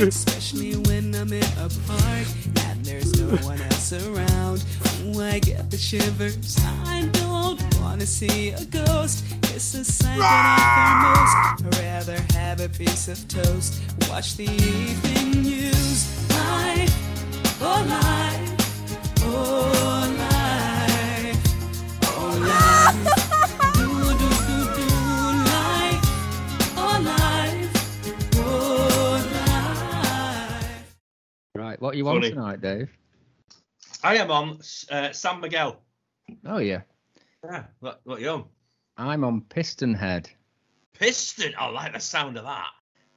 especially when I'm in a park and there's no one else around. I get the shivers. I don't wanna see a ghost. It's a sign that I fear most. Rather have a piece of toast. Watch the evening news. Life, oh life, oh life, oh life. Right, what you want Funny. tonight, Dave? I am on uh, San Miguel. Oh yeah, Yeah. What, what you on? I'm on Piston Head. Piston. I like the sound of that.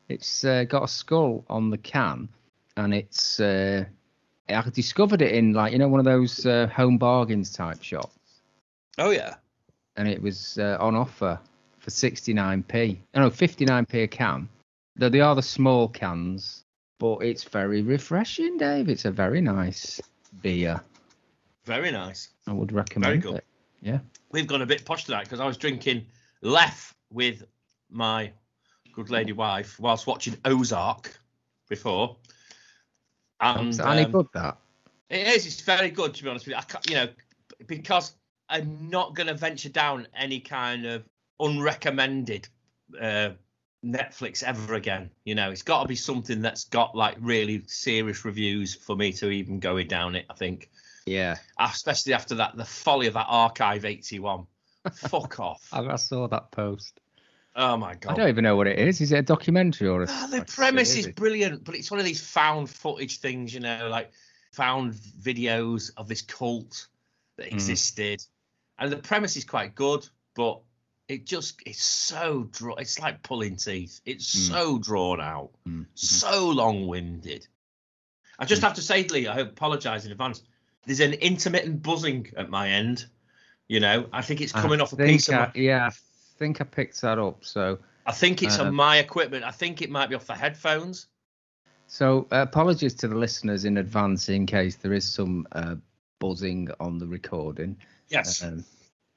It's uh, got a skull on the can, and it's uh, I discovered it in like you know one of those uh, home bargains type shops, Oh yeah. and it was uh, on offer for 69p. Oh, no, 59p a can. Though they are the small cans, but it's very refreshing, Dave. It's a very nice beer. Very nice. I would recommend good. it. Yeah. We've gone a bit posh tonight because I was drinking Leffe with my good lady wife whilst watching Ozark before. And Is any um, good that? It is. It's very good to be honest with you. I can't, you know, because I'm not going to venture down any kind of unrecommended uh, Netflix ever again. You know, it's got to be something that's got like really serious reviews for me to even go down it. I think, Yeah. especially after that, the folly of that Archive 81. Fuck off. I, I saw that post. Oh my god! I don't even know what it is. Is it a documentary or a? Ah, the premise is brilliant, but it's one of these found footage things, you know, like found videos of this cult that Mm. existed, and the premise is quite good, but it just it's so draw. It's like pulling teeth. It's Mm. so drawn out, Mm, so long-winded. I just have to say, Lee, I apologise in advance. There's an intermittent buzzing at my end. You know, I think it's coming I off a piece of. My, yeah, I think I picked that up. So, I think it's uh, on my equipment. I think it might be off the headphones. so uh, apologies to the listeners in advance in case there is some uh, buzzing on the recording. Yes. Um,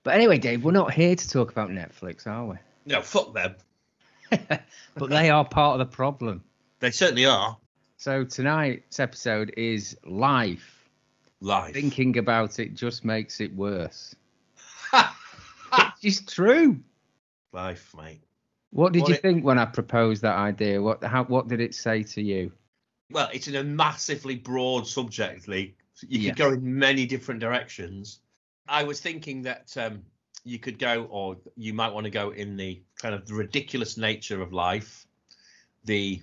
but anyway, Dave, we're not here to talk about Netflix, are we? no, fuck them. but they are part of the problem. They certainly are So tonight's episode is life. Live. Thinking about it just makes it worse. It's true. life, mate. What did What you it- think when I proposed that idea? What how what did it say to you? Well, it's in a massively broad subject, Lee. You Yes. could go in many different directions. I was thinking that um, you could go, or you might want to go in the kind of the ridiculous nature of life, the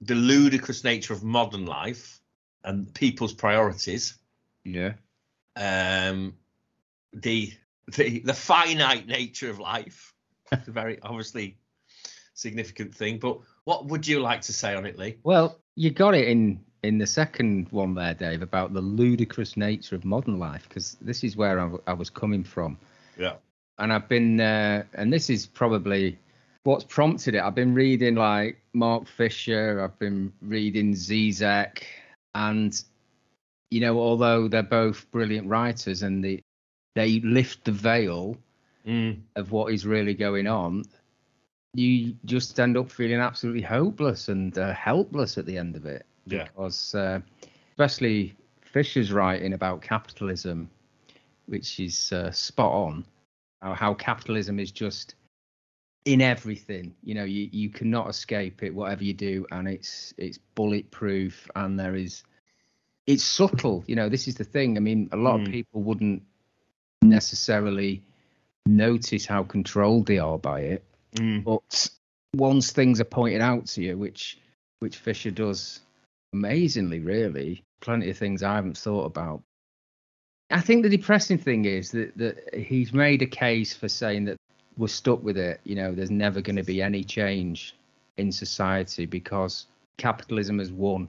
the ludicrous nature of modern life, and people's priorities. Yeah. um, the the the finite nature of life. It's a very obviously significant thing. But what would you like to say on it, Lee? Well, you got it in in the second one there, Dave, about the ludicrous nature of modern life, because this is where I, w- I was coming from, Yeah. and I've been, uh, and this is probably what's prompted it. I've been reading like Mark Fisher, I've been reading Zizek, and you know, although they're both brilliant writers and they they lift the veil Mm. of what is really going on, you just end up feeling absolutely hopeless and uh, helpless at the end of it. Yeah. Because, uh, especially Fisher's writing about capitalism, which is uh, spot on, how, how capitalism is just in everything. You know, you, you cannot escape it, whatever you do, and it's it's bulletproof, and there is it's subtle. You know, this is the thing. I mean, a lot Mm. of people wouldn't necessarily notice how controlled they are by it, Mm. but once things are pointed out to you, which which Fisher does amazingly, really, plenty of things I haven't thought about. I think the depressing thing is that that he's made a case for saying that we're stuck with it. You know, there's never going to be any change in society because capitalism has won.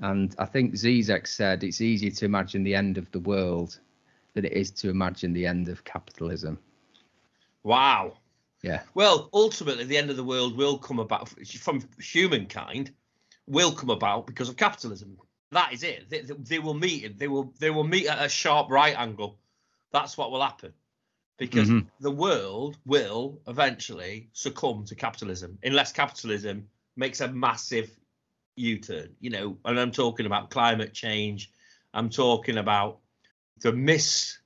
And I think Zizek said it's easier to imagine the end of the world than it is to imagine the end of capitalism. Wow. Yeah. Well, ultimately, the end of the world will come about from humankind. Will come about because of capitalism. That is it. They, they will meet. They will. They will meet at a sharp right angle. That's what will happen, because Mhm. the world will eventually succumb to capitalism unless capitalism makes a massive U-turn. You know, and I'm talking about climate change. I'm talking about the miss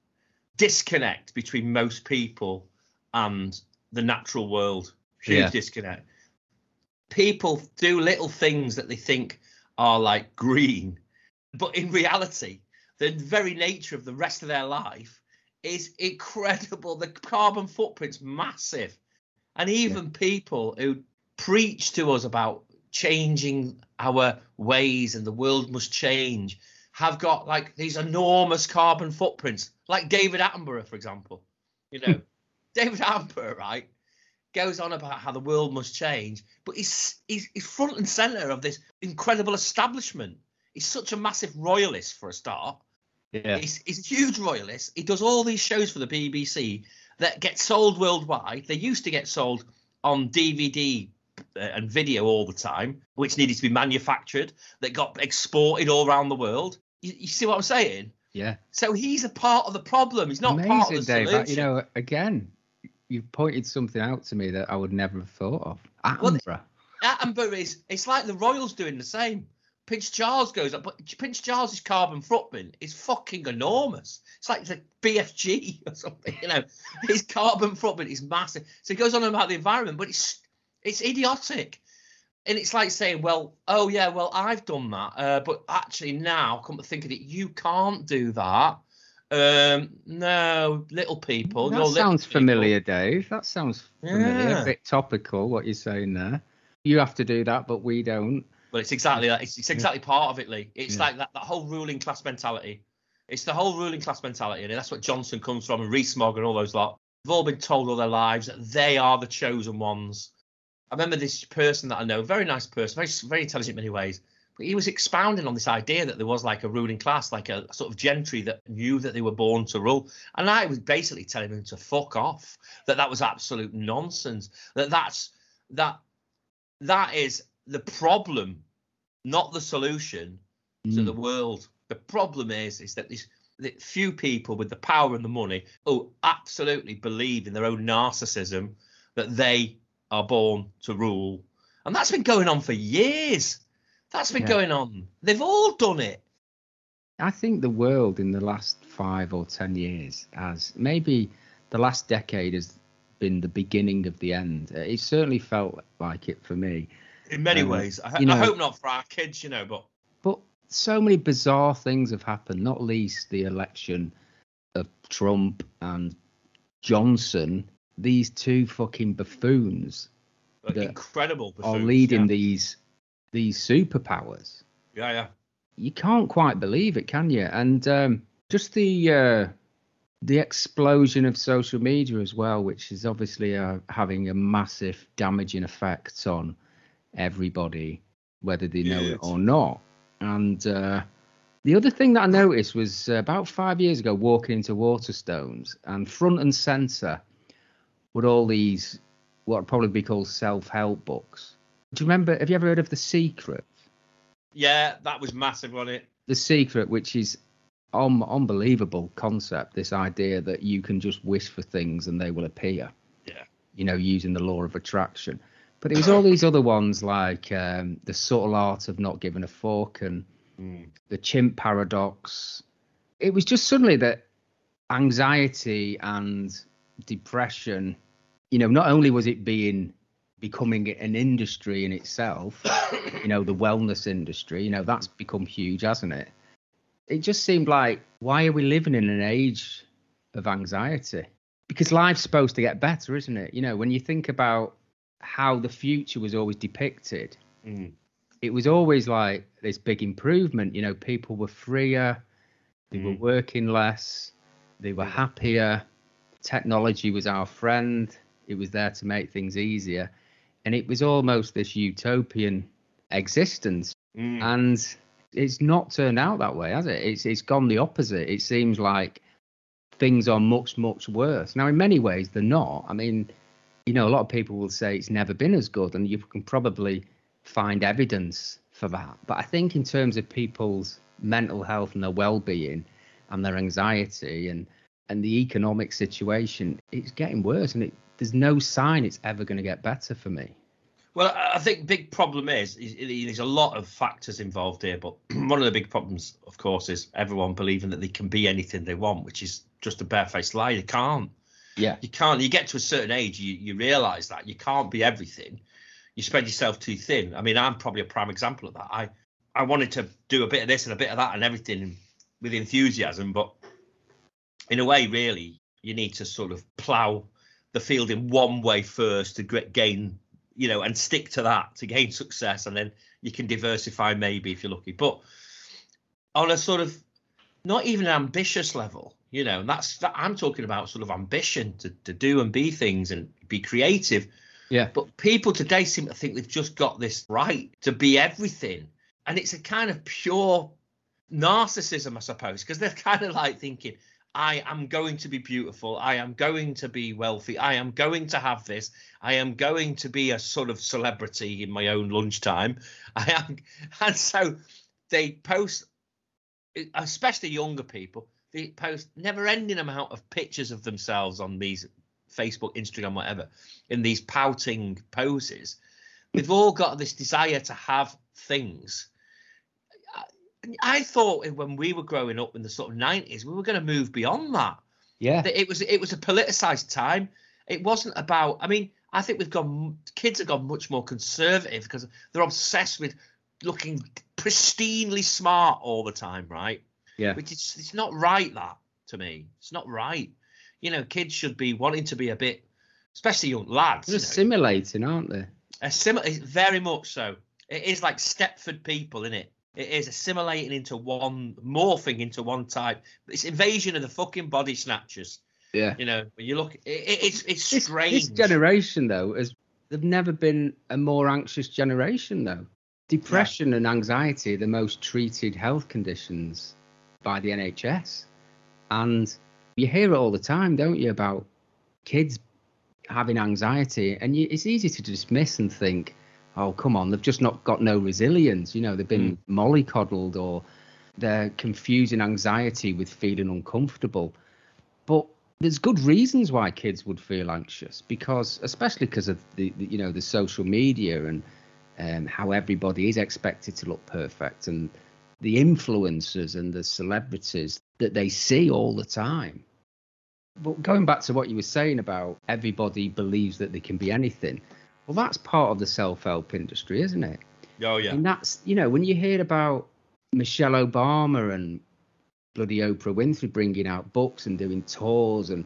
disconnect between most people and the natural world. Huge Yeah. disconnect. People do little things that they think are like green, but in reality, the very nature of the rest of their life is incredible. The carbon footprint's massive. And even people who preach to us about changing our ways and the world must change have got like these enormous carbon footprints, like David Attenborough, for example. You know, David Attenborough, right, goes on about how the world must change, but he's, he's he's front and center of this incredible establishment. He's such a massive royalist for a start. Yeah. He's, he's a huge royalist. He does all these shows for the BBC that get sold worldwide. They used to get sold on DVD Uh, and video all the time, which needed to be manufactured, that got exported all around the world. You, you see what I'm saying? Yeah. So he's a part of the problem. He's not part of the Dave. solution. That- You know, again, you've pointed something out to me that I would never have thought of. Well, Attenborough. Attenborough is it's like the Royals doing the same. Prince Charles goes up, but Prince Charles's carbon footprint is fucking enormous. It's like the BFG or something, you know. His carbon footprint is massive. So he goes on about the environment, but it's it's idiotic. And it's like saying, well, oh yeah, well I've done that, uh, but actually now, come to think of it, you can't do that. Um, no, little people. that sounds people. familiar, Dave. That sounds familiar. Yeah. A bit topical, what you're saying there. You have to do that, but we don't. But it's exactly that. It's, it's exactly part of it, Lee. It's Yeah. like that, that whole ruling class mentality. It's the whole ruling class mentality, and that's what Johnson comes from, and Rees-Mogg and all those lot. They've all been told all their lives that they are the chosen ones. I remember this person that I know, very nice person, very very intelligent in many ways, but he was expounding on this idea that there was like a ruling class, like a sort of gentry that knew that they were born to rule, and I was basically telling him to fuck off. That that was absolute nonsense. That that's that that is the problem, not the solution to Mm. the world. The problem is is that these that few people with the power and the money who absolutely believe in their own narcissism that they are born to rule. And that's been going on for years. That's been Yeah. going on. They've all done it. I think the world in the last five or ten years has maybe the last decade has been the beginning of the end. Uh, It certainly felt like it for me. In many Um, ways. I, you know- I hope not for our kids, you know, but But so many bizarre things have happened, not least the election of Trump and Johnson. These two fucking buffoons but The- incredible. are leading yeah. these these superpowers. Yeah, yeah. you can't quite believe it, can you? And um, just the uh, the explosion of social media as well, which is obviously uh, having a massive damaging effect on everybody, whether they know it or not. And uh, the other thing that I noticed was uh, about five years ago, walking into Waterstones, and front and centre were all these what would probably be called self-help books. Do you remember? Have you ever heard of The Secret? Yeah, that was massive on it. the secret, which is un- unbelievable concept, this idea that you can just wish for things and they will appear. Yeah. You know, using the law of attraction. But it was all these other ones like um, the subtle art of not giving a fuck and the chimp paradox. It was just suddenly that anxiety and depression, you know, not only was it being becoming an industry in itself, you know, the wellness industry, you know, that's become huge, hasn't it? It just seemed like, why are we living in an age of anxiety? Because life's supposed to get better, isn't it? You know, when you think about how the future was always depicted, Mm. it was always like this big improvement. You know, people were freer, they were Mm. working less, they were happier. Technology was our friend. It was there to make things easier, and it was almost this utopian existence. Mm. And it's not turned out that way, has it? It's it's gone the opposite. It seems like things are much much worse. Now, in many ways, they're not. I mean, you know, a lot of people will say it's never been as good, and you can probably find evidence for that. But I think in terms of people's mental health and their well-being and their anxiety and and the economic situation, it's getting worse, and it, there's no sign it's ever going to get better for me. Well, I think big problem is, is, is there's a lot of factors involved here, but one of the big problems, of course, is everyone believing that they can be anything they want, which is just a barefaced lie. You can't. Yeah. You can't. You get to a certain age, you you realise that you can't be everything. You spread yourself too thin. I mean, I'm probably a prime example of that. I I wanted to do a bit of this and a bit of that and everything with enthusiasm, but in a way, really, you need to sort of plough the field in one way first to gain, you know, and stick to that to gain success, and then you can diversify maybe if you're lucky. But on a sort of not even an ambitious level, you know, and that's that I'm talking about sort of ambition to to do and be things and be creative. Yeah. But people today seem to think they've just got this right to be everything, and it's a kind of pure narcissism, I suppose, because they're kind of like thinking, I am going to be beautiful. I am going to be wealthy. I am going to have this. I am going to be a sort of celebrity in my own lunchtime. I am, and so they post, especially younger people, they post never-ending amount of pictures of themselves on these Facebook, Instagram, whatever, in these pouting poses. They've all got this desire to have things I thought when we were growing up in the sort of nineties, we were going to move beyond that. Yeah, that it was it was a politicized time. It wasn't about. I mean, I think we've gone. Kids have gone much more conservative because they're obsessed with looking pristinely smart all the time, right? Yeah, which is it's not right. That to me, it's not right. You know, kids should be wanting to be a bit, especially young lads. They're assimilating, aren't they? Assimilate very much so. It is like Stepford people, in it? It is assimilating into one, morphing into one type. It's invasion of the fucking body snatchers. Yeah. You know, when you look, it, it's it's this, strange. This generation, though, has they've never been a more anxious generation, though. Depression yeah. and anxiety are the most treated health conditions by the NHS, and you hear it all the time, don't you, about kids having anxiety, and you, it's easy to dismiss and think oh come on they've just not got no resilience. You know they've been mm. mollycoddled or they're confusing anxiety with feeling uncomfortable. But there's good reasons why kids would feel anxious because especially because of the, the, you know the social media and um, how everybody is expected to look perfect and the influencers and the celebrities that they see all the time. But going back to what you were saying about everybody believes that they can be anything well, that's part of the self-help industry, isn't it? Oh yeah. And that's you know when you hear about Michelle Obama and bloody Oprah Winfrey bringing out books and doing tours and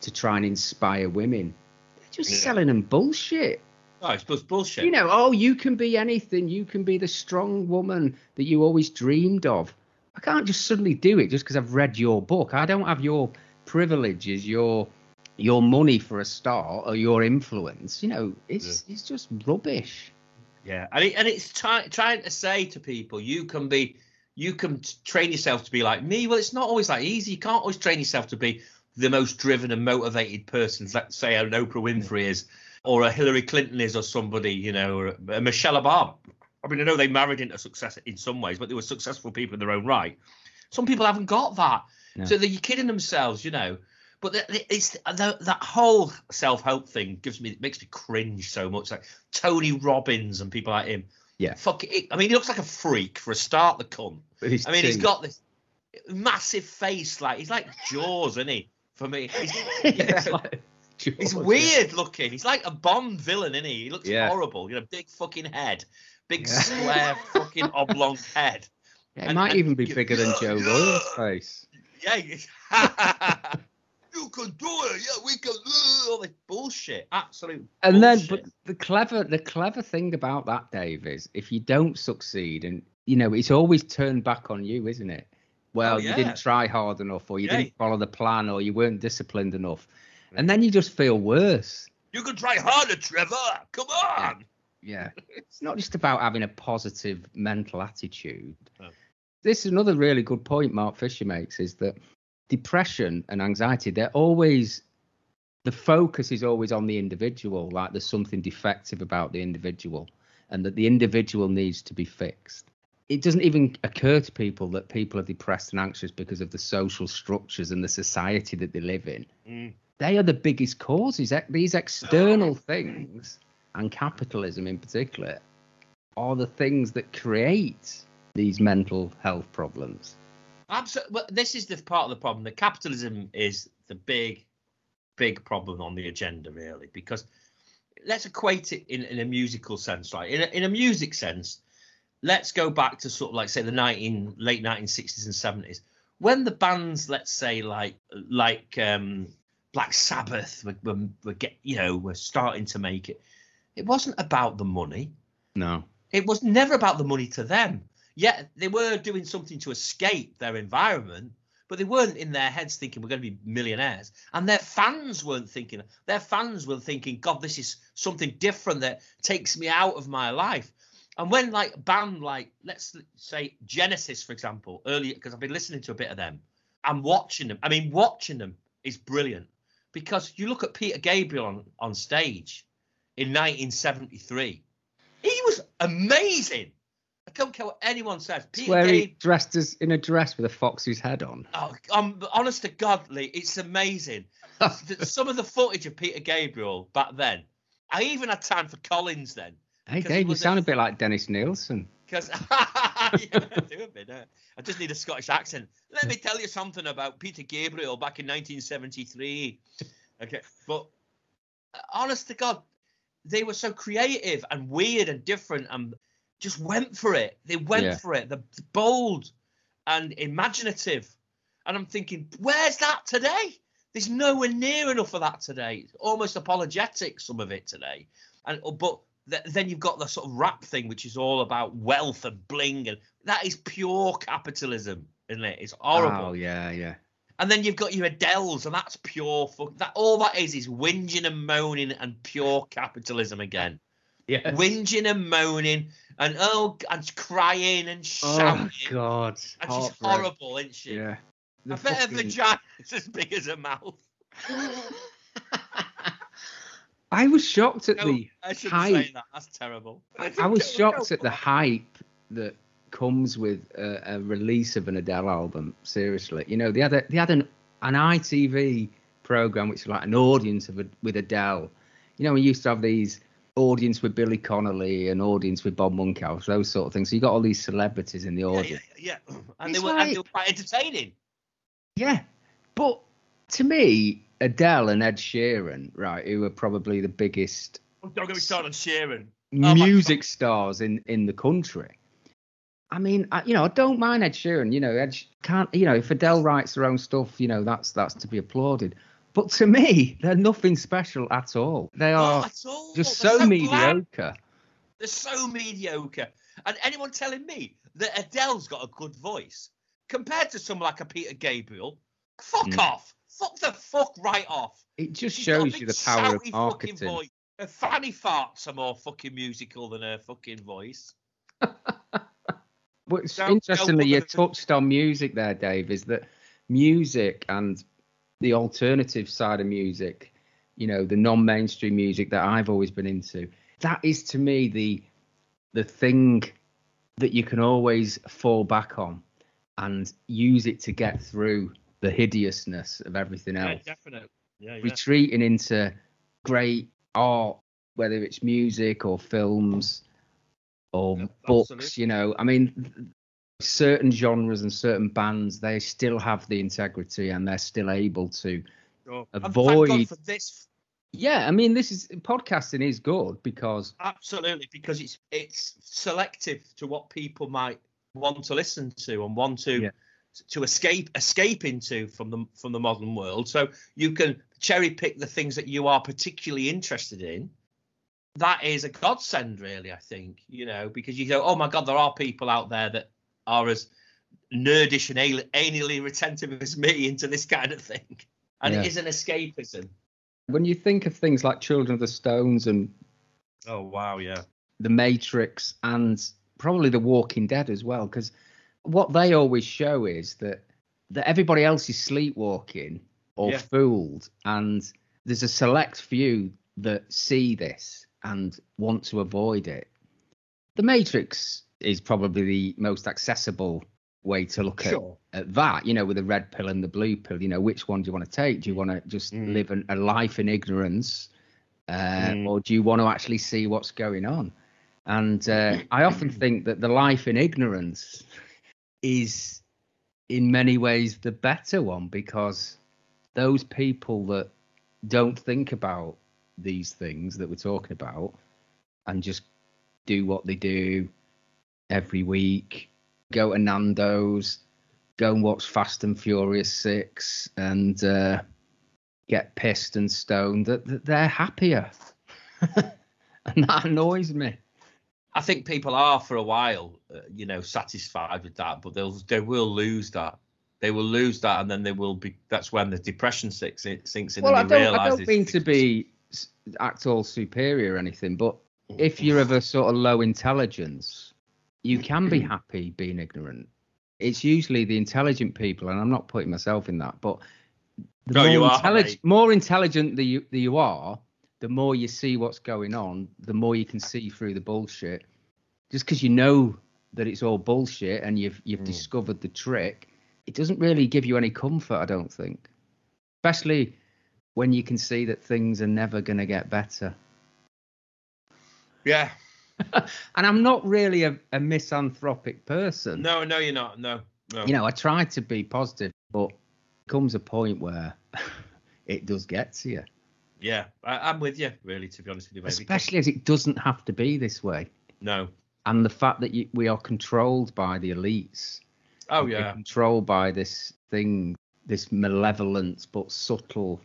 to try and inspire women, they're just yeah. selling them bullshit. Oh, it's just bullshit. You know, oh, you can be anything. You can be the strong woman that you always dreamed of. I can't just suddenly do it just because I've read your book. I don't have your privileges, your your money for a start or your influence. You know, it's yeah. it's just rubbish. Yeah, and it, and it's trying trying to say to people, you can be, you can train yourself to be like me. Well, it's not always that easy. You can't always train yourself to be the most driven and motivated person. Let's say an Oprah Winfrey is, or a Hillary Clinton is, or somebody, you know, or a Michelle Obama. I mean, I know they married into success in some ways, but they were successful people in their own right. Some people haven't got that, no. so they're kidding themselves, you know. But it's that whole self help thing gives me makes me cringe so much. Like Tony Robbins and people like him. Yeah. Fuck it. I mean, he looks like a freak for a start. The cunt. I mean, he's got this massive face. Like he's like Jaws, isn't he? For me, he's, yeah, like Jaws, he's weird yeah. looking. He's like a Bond villain, isn't he? He looks yeah. horrible. You know, big fucking head, big square fucking oblong head. It and, might and, even be bigger than Joe Rogan's face. Yeah you can do it. Yeah, we can. Uh, all this bullshit. Absolute. And bullshit. then, but the clever, the clever thing about that, Dave, is if you don't succeed, and you know, it's always turned back on you, isn't it? Well, oh, yeah. you didn't try hard enough, or you yeah. didn't follow the plan, or you weren't disciplined enough, and then you just feel worse. You can try harder, Trevor. Come on. Yeah, yeah. it's not just about having a positive mental attitude. Oh. This is another really good point Mark Fisher makes: is that depression and anxiety, they're always the focus is always on the individual, like there's something defective about the individual, and that the individual needs to be fixed. It doesn't even occur to people that people are depressed and anxious because of the social structures and the society that they live in. Mm. They are the biggest causes. These external things, and capitalism in particular, are the things that create these mental health problems. Absolutely. Well, this is the part of the problem. The capitalism is the big, big problem on the agenda, really, because let's equate it in, in a musical sense, right? In a, in a music sense, let's go back to sort of like say the 19 late 1960s and 70s when the bands let's say like like um black sabbath were, were, were get you know were starting to make it it wasn't about the money No. it was never about the money to them yeah they were doing something to escape their environment but they weren't in their heads thinking we're going to be millionaires and their fans weren't thinking their fans were thinking god this is something different that takes me out of my life and when like band like let's say Genesis, for example, earlier because I've been listening to a bit of them, I'm watching them. I mean, watching them is brilliant because you look at Peter Gabriel on, on stage in 1973, he was amazing. I don't care what anyone says. Peter Where he dressed as in a dress with a fox's head on. oh, I'm honest to God, Lee, it's amazing. Some of the footage of Peter Gabriel back then. I even had time for Collins then. Hey, Dave, you sound a bit like Dennis Nilsen. Because yeah, I do a bit. uh, I just need a Scottish accent. Let me tell you something about Peter Gabriel back in 1973. Okay, but uh, honest to God, they were so creative and weird and different and just went for it. They went Yeah. for it. The bold and imaginative. And I'm thinking, where's that today? There's nowhere near enough of that today. It's almost apologetic, some of it today. And oh, but th- then you've got the sort of rap thing, which is all about wealth and bling, and that is pure capitalism, isn't it? It's horrible. Oh yeah, yeah. And then you've got your Adele's, and that's pure fuck. That all that is is whinging and moaning and pure capitalism again. Yeah. Whinging and moaning and oh, and crying and Oh shouting. God. and she's heartbreak. horrible, isn't she? Yeah. I The bet her fucking- vagina is as big as her mouth. I was shocked at No, the I shouldn't hype. say that. That's terrible. I was shocked at the hype that comes with a, a release of an Adele album. Seriously, you know, they had a, they had an an ITV program which was like an audience of a, with Adele. You know, we used to have these audience with Billy Connolly and audience with Bob Monkhouse, those sort of things. So you got all these celebrities in the audience. yeah, yeah. And they, were, and they were quite entertaining. Yeah, but to me, Adele and Ed Sheeran, right, who were probably the biggest Oh, Don't get me started on Sheeran. my music stars in in the country. I mean, I, you know, I don't mind Ed Sheeran. You know, Ed can't. You know, if Adele writes her own stuff, you know, that's that's to be applauded. But to me, they're nothing special at all. They are all. just so, bland. mediocre. They're so mediocre. And anyone telling me that Adele's got a good voice compared to someone like a Peter Gabriel, fuck Mm. off. Fuck the fuck right off. It just She's shows you the power of marketing. voice. Her fanny farts are more fucking musical than her fucking voice. What's interestingly, you touched on music there, Dave, is that music and the alternative side of music, you know, the non-mainstream music that I've always been into, that is to me the the thing that you can always fall back on and use it to get through the hideousness of everything else definitely. Yeah, yeah. retreating into great art, whether it's music or films or Yeah, books. absolutely. You know, I mean, certain genres and certain bands they still have the integrity and they're still able to. Sure. avoid- And thank God for this Yeah, I mean, this is podcasting is good because Absolutely, because it's it's selective to what people might want to listen to and want to Yeah. to escape escape into from the from the modern world. So you can cherry pick the things that you are particularly interested in. That is a godsend, really. I think you know because you go, oh my god, there are people out there that are as nerdish and al- anally retentive as me into this kind of thing, and Yeah. it is an escapism. when you think of things like Children of the Stones and Oh wow, yeah. The Matrix and probably The Walking Dead as well, because what they always show is that that everybody else is sleepwalking or Yeah. fooled, and there's a select few that see this and want to avoid it. The Matrix is probably the most accessible way to look Sure. at, at that, you know, with the red pill and the blue pill, you know, which one do you want to take? Do you want to just Mm. live an, a life in ignorance uh, Mm. or do you want to actually see what's going on? And uh, I often think that the life in ignorance is in many ways the better one because those people that don't think about these things that we're talking about and just do what they do every week go to nando's go and watch fast and furious 6 and uh, get pissed and stoned that, that they're happier and that annoys me I think people are for a while, uh, you know, satisfied with that, but they'll they will lose that. They will lose that, and then they will be. That's when the depression sinks in, sinks in well, I and they don't. I don't mean to be act all superior or anything, but if you're of a sort of low intelligence, you can be happy being ignorant. It's usually the intelligent people, and I'm not putting myself in that, but the No, more, you are, intellig- more intelligent that you, that you are, the more you see what's going on, the more you can see through the bullshit. Just because you know that it's all bullshit and you've you've Mm. discovered the trick, it doesn't really give you any comfort, I don't think. Especially when you can see that things are never going to get better. Yeah. And I'm not really a, a misanthropic person. No, no, you're not. No, no. You know, I try to be positive, but comes a point where it does get to you. Yeah, I, I'm with you. Really, to be honest with you, mate. because- Especially as it doesn't have to be this way. No. And the fact that you, we are controlled by the elites. Oh yeah. controlled by this thing, this malevolent but subtle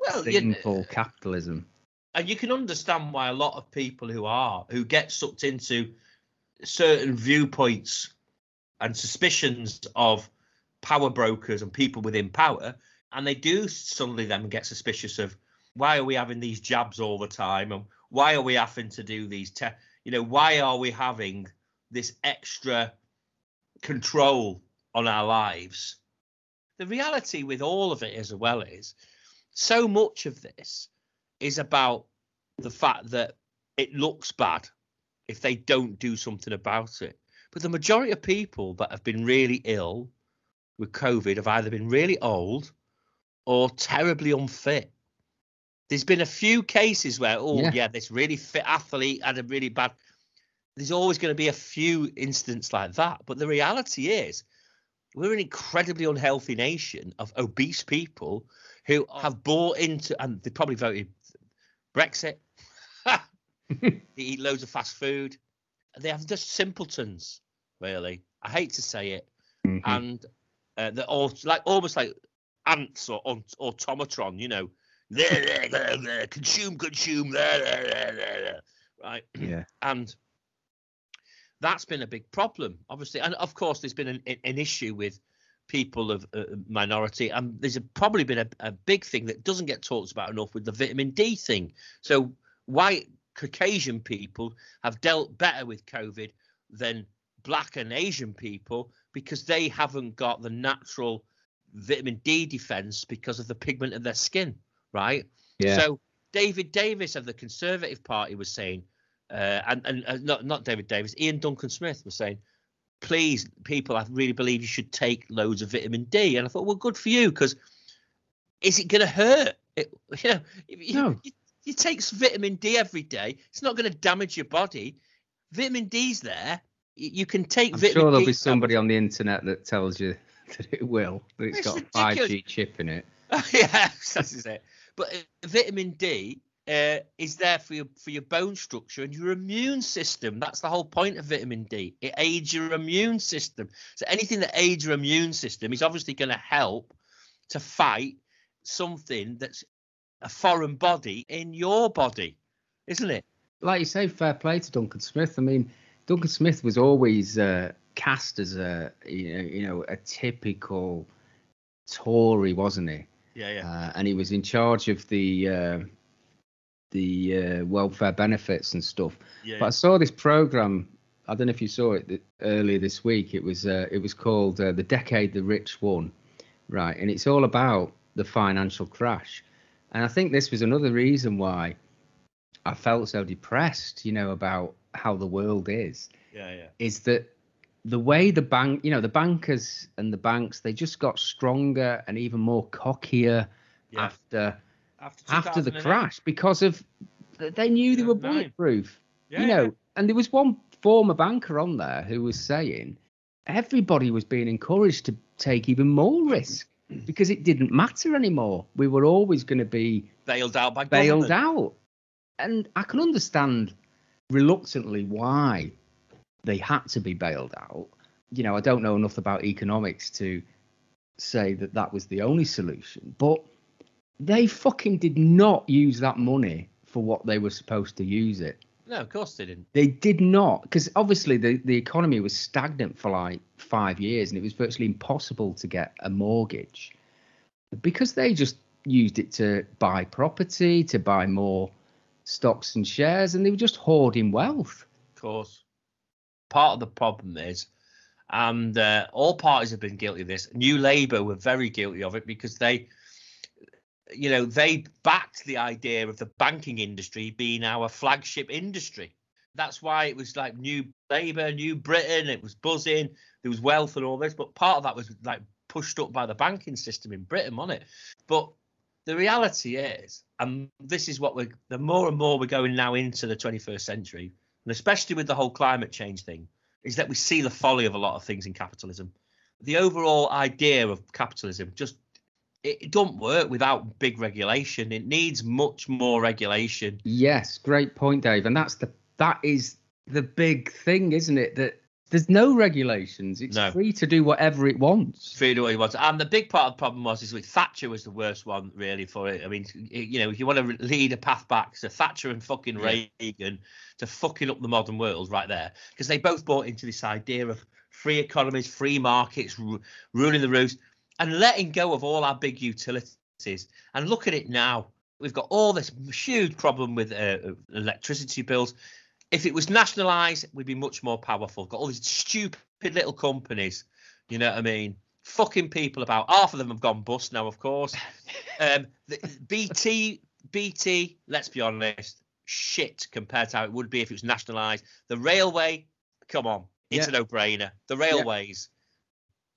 Well, you, called capitalism. And you can understand why a lot of people who are who get sucked into certain viewpoints and suspicions of power brokers and people within power and they do suddenly then get suspicious of why are we having these jabs all the time? And why are we having to do these te- you know why are we having this extra control on our lives? The reality with all of it as well is so much of this is about the fact that it looks bad if they don't do something about it. But the majority of people that have been really ill with COVID have either been really old or terribly unfit. There's been a few cases where, oh, Yeah. yeah, this really fit athlete had a really bad. There's always going to be a few incidents like that. But the reality is, we're an incredibly unhealthy nation of obese people who oh. have bought into, and they probably voted Brexit. they eat loads of fast food. They have just simpletons, really. I hate to say it, Mhm. and uh, they're all like almost like ants or or automatron, you know. consume, consume, right? yeah. and that's been a big problem obviously and of course there's been an, an issue with people of uh, minority and there's a, probably been a, a big thing that doesn't get talked about enough with the vitamin d thing so white caucasian people have dealt better with covid than black and asian people because they haven't got the natural vitamin d defense because of the pigment of their skin right Yeah. so david davis of the conservative party was saying uh, and and uh, not not David Davis, Iain Duncan Smith was saying, please, people, I really believe you should take loads of vitamin D. And I thought, well, good for you, because is it going to hurt? It, you know, you, No. you, you take vitamin D every day. It's not going to damage your body. Vitamin D's there. You, you can take I'm vitamin sure there'll D be somebody on the internet that tells you that it will, that it's It's got a 5G chip in it. yeah, that's it. But uh, vitamin D uh, is there for your for your bone structure and your immune system. That's the whole point of vitamin D. It aids your immune system. So anything that aids your immune system is obviously going to help to fight something that's a foreign body in your body, isn't it? Like you say, fair play to Duncan Smith. I mean, Duncan Smith was always uh, cast as a you know, you know a typical Tory, wasn't he? Yeah, yeah. uh, and he was in charge of the uh, the uh, welfare benefits and stuff. yeah. But I saw this program. I don't know if you saw it th- earlier this week. It was uh, it was called uh, "The Decade the Rich Won," right? And it's all about the financial crash. And I think this was another reason why I felt so depressed, you know, about how the world is, Yeah, yeah. is that the way the bank, you know, the bankers and the banks, they just got stronger and even more cockier Yeah. after After, after the crash because of they knew they were bulletproof. Yeah, you know, and there was one former banker on there who was saying everybody was being encouraged to take even more risk because it didn't matter anymore. We were always going to be bailed out by bailed government. out. And I can understand reluctantly why they had to be bailed out. You know, I don't know enough about economics to say that that was the only solution, but they fucking did not use that money for what they were supposed to use it. No, of course they didn't. They did not, because obviously the, the economy was stagnant for like five years and it was virtually impossible to get a mortgage because they just used it to buy property, to buy more stocks and shares, and they were just hoarding wealth. Of course. Part of the problem is, and uh, all parties have been guilty of this. New Labour were very guilty of it because they, you know, they backed the idea of the banking industry being our flagship industry. That's why it was like New Labour, New Britain. It was buzzing. There was wealth and all this, but part of that was like pushed up by the banking system in Britain, wasn't it? But the reality is, and this is what we're the more and more we're going now into the 21st century, and especially with the whole climate change thing, is that we see the folly of a lot of things in capitalism. The overall idea of capitalism just it, don't work without big regulation. It needs much more regulation. Yes, great point, Dave. And that's the that is the big thing, isn't it? That there's no regulations. It's No. free to do whatever it wants. Free to do what it wants. And the big part of the problem was is with Thatcher was the worst one really for it. I mean, you know, if you want to lead a path back to Thatcher and fucking Reagan to fucking up the modern world right there, because they both bought into this idea of free economies, free markets, ru- ruling the roost, and letting go of all our big utilities. And look at it now. We've got all this huge problem with uh, electricity bills. If it was nationalised, we'd be much more powerful. Got all these stupid little companies, you know what I mean? Fucking people about. Half of them have gone bust now, of course. Um, the, BT, BT. Let's be honest, shit compared to how it would be if it was nationalised. The railway, come on, it's Yeah. a no-brainer. The railways. Yeah,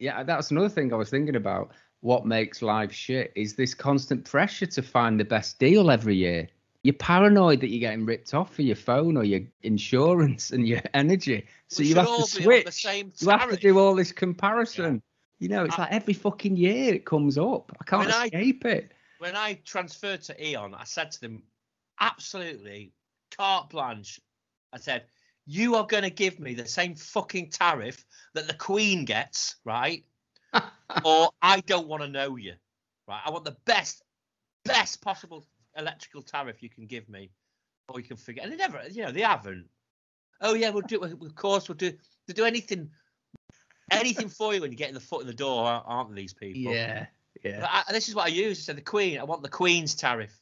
that's another thing I was thinking about. What makes life shit is this constant pressure to find the best deal every year. You're paranoid that you're getting ripped off for your phone or your insurance and your energy. So We you have to switch. same You have to do all this comparison. You know, it's I- like every fucking year it comes up. I can't When I- escape it. when I transferred to Eon, I said to them, absolutely carte blanche. I said, you are going to give me the same fucking tariff that the Queen gets, right? or I don't want to know you, right? I want the best, best possible electrical tariff you can give me, or you can forget. And they never, you know, they haven't. Oh yeah, we'll do. Of course, we'll do. They do anything, anything for you when you get in the foot in the door, aren't- these people? Yeah, yeah. But I, this is what I use. I said the Queen. I want the Queen's tariff.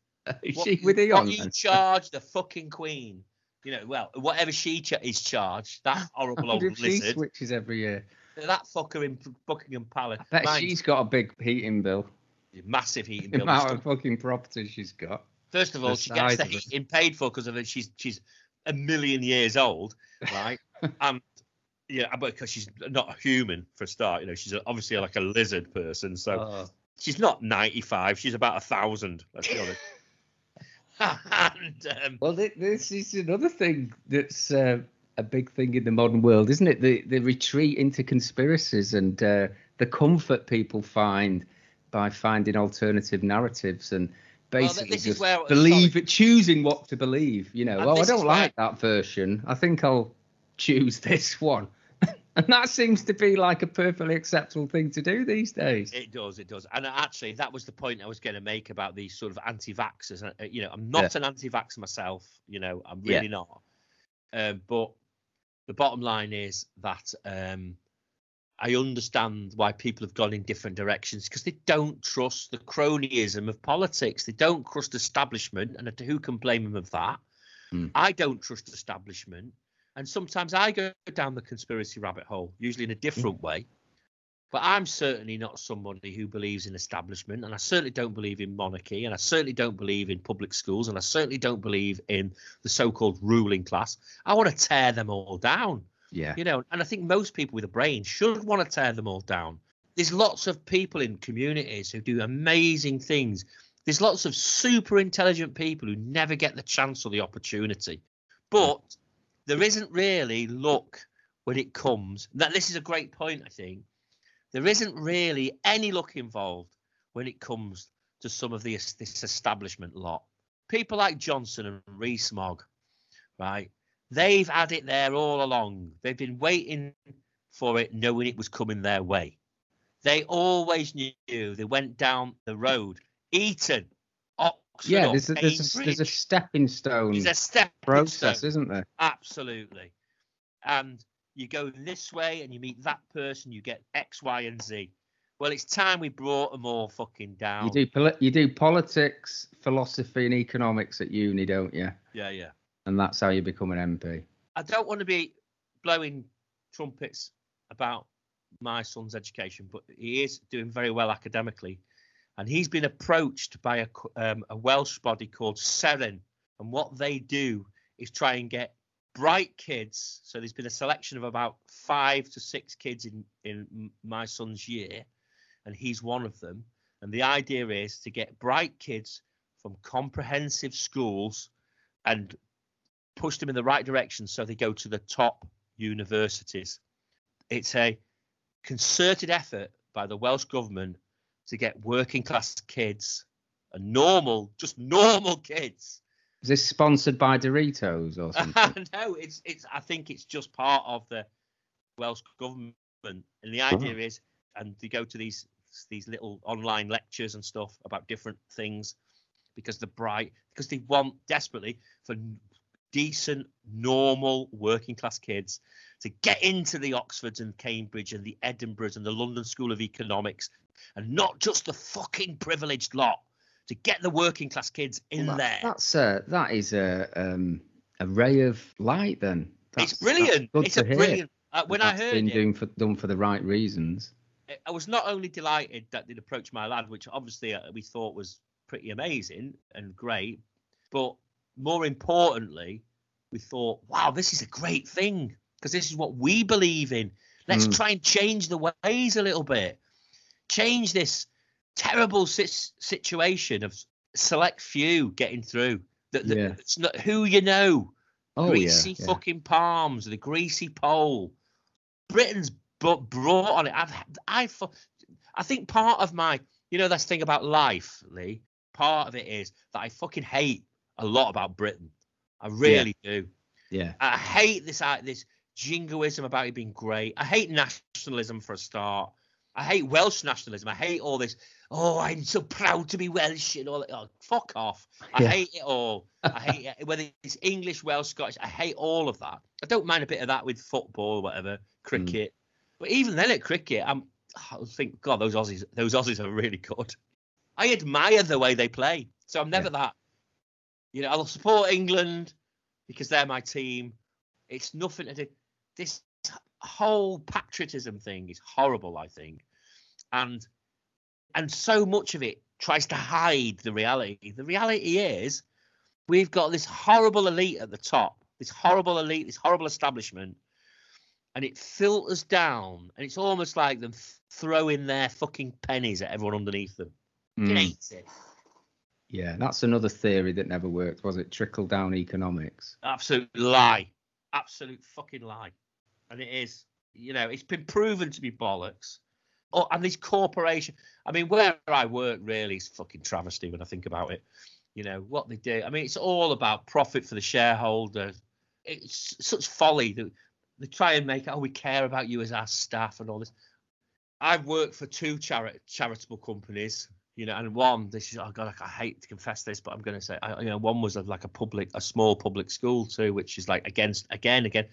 Is What, she with what Eon? you then? charge the fucking Queen? You know, well, whatever she ch- is charged, that horrible old if she lizard, switches every year. that fucker in Buckingham Palace, I bet Mine's she's got a big heating bill. massive heating bill. The amount of fucking property she's got. First of all, the she gets the size of it. heating paid for because of it. She's she's a million years old, right? and yeah, but because she's not a human for a start, you know, she's obviously like a lizard person, so Oh. she's not 95 she's about a thousand let's be honest and um, Well, thi- this is another thing that's uh, a big thing in the modern world, isn't it? The the retreat into conspiracies and uh, the comfort people find by finding alternative narratives and Well, basically is just where- believe it, choosing what to believe. You know, And oh, I don't is where- like that version. I think I'll choose this one. And that seems to be like a perfectly acceptable thing to do these days. it does it does and actually that was the point i was going to make about these sort of anti-vaxxers Uh, you know i'm not an anti-vaxxer myself you know i'm Yeah. really not um, but the bottom line is that um, I understand why people have gone in different directions because they don't trust the cronyism of politics. They don't trust establishment, and who can blame them of that? Hmm. I don't trust establishment, and sometimes I go down the conspiracy rabbit hole, usually in a hmm. different way. But I'm certainly not somebody who believes in establishment, and I certainly don't believe in monarchy, and I certainly don't believe in public schools, and I certainly don't believe in the so-called ruling class. I want to tear them all down. Yeah. You know, and I think most people with a brain should want to tear them all down. There's lots of people in communities who do amazing things. There's lots of super intelligent people who never get the chance or the opportunity. Hmm. But there isn't really luck when it comes. That this is a great point, I think. There isn't really any luck involved when it comes to some of this this establishment lot. People like Johnson and Rees-Mogg, right? They've had it there all along. They've been waiting for it, knowing it was coming their way. They always knew. They went down the road. Eton, Oxford, Yeah, there's a, there's a there's a stepping stone There's a step process, isn't there? Absolutely. And you go this way and you meet that person, you get X, Y, and Z. Well, it's time we brought them all fucking down. You do poli- you do politics, philosophy, and economics at uni, don't you? Yeah, yeah. And that's how you become an MP. I don't want to be blowing trumpets about my son's education, but he is doing very well academically. And he's been approached by a, um, a Welsh body called Seren. And what they do is try and get bright kids. So there's been a selection of about five to six kids in, in my son's year, and he's one of them. And the idea is to get bright kids from comprehensive schools and push them in the right direction so they go to the top universities. It's a concerted effort by the Welsh government to get working class kids and normal, just normal kids. Is this sponsored by Doritos or something? no, it's it's. I think it's just part of the Welsh government, and the idea oh. is, and they go to these these little online lectures and stuff about different things because they're bright, because they want desperately for decent, normal working class kids to get into the Oxfords and Cambridge and the Edinburghs and the London School of Economics, and not just the fucking privileged lot. To get the working class kids in Well, that- there. That's a that is a um a ray of light. Then it's That's- that's brilliant. It's a hear brilliant. Uh, when I that's heard been it, doing for, done for the right reasons. I was not only delighted that they'd approached my lad, which obviously uh, we thought was pretty amazing and great, but more importantly, we thought, wow, this is a great thing because this is what we believe in. Let's Mm. try and change the ways a little bit, change this terrible si- situation of select few getting through. That that- Yeah. it's not who you know, Oh greasy yeah, yeah. fucking palms, the greasy pole. Britain's brought on it. I've, I, I think part of my, you know, this thing about life, Lee. Part of it is that I fucking hate a lot about Britain. I really do. yeah. I hate this, uh, this jingoism about it being great. I hate nationalism for a start. I hate Welsh nationalism. I hate all this. Oh, I'm so proud to be Welsh and all that. Oh, fuck off. I Yeah. hate it all. I hate it, whether it's English, Welsh, Scottish. I hate all of that. I don't mind a bit of that with football or whatever, cricket. But even then at cricket, I'm. I think God, those Aussies, those Aussies are really good. I admire the way they play. So I'm never that. You know, I'll support England because they're my team. It's nothing to do. This whole patriotism thing is horrible, I think, and and so much of it tries to hide the reality. The reality is, we've got this horrible elite at the top, this horrible elite, this horrible establishment, and it filters down, and it's almost like them throwing their fucking pennies at everyone underneath them. Mm. Hate it. Yeah, that's another theory that never worked, was it? Trickle down economics. absolute lie, absolute fucking lie, and it is. You know, it's been proven to be bollocks. Oh, and these corporation. I mean, where I work really is fucking travesty when I think about it. You know what they do. I mean, it's all about profit for the shareholder. It's such folly that they try and make. Oh, we care about you as our staff and all this. I've worked for two chari- charitable companies, you know, and one. This is oh god, I hate to confess this, but I'm going to say, I, you know, one was like a public, a small public school too, which is like against again, again.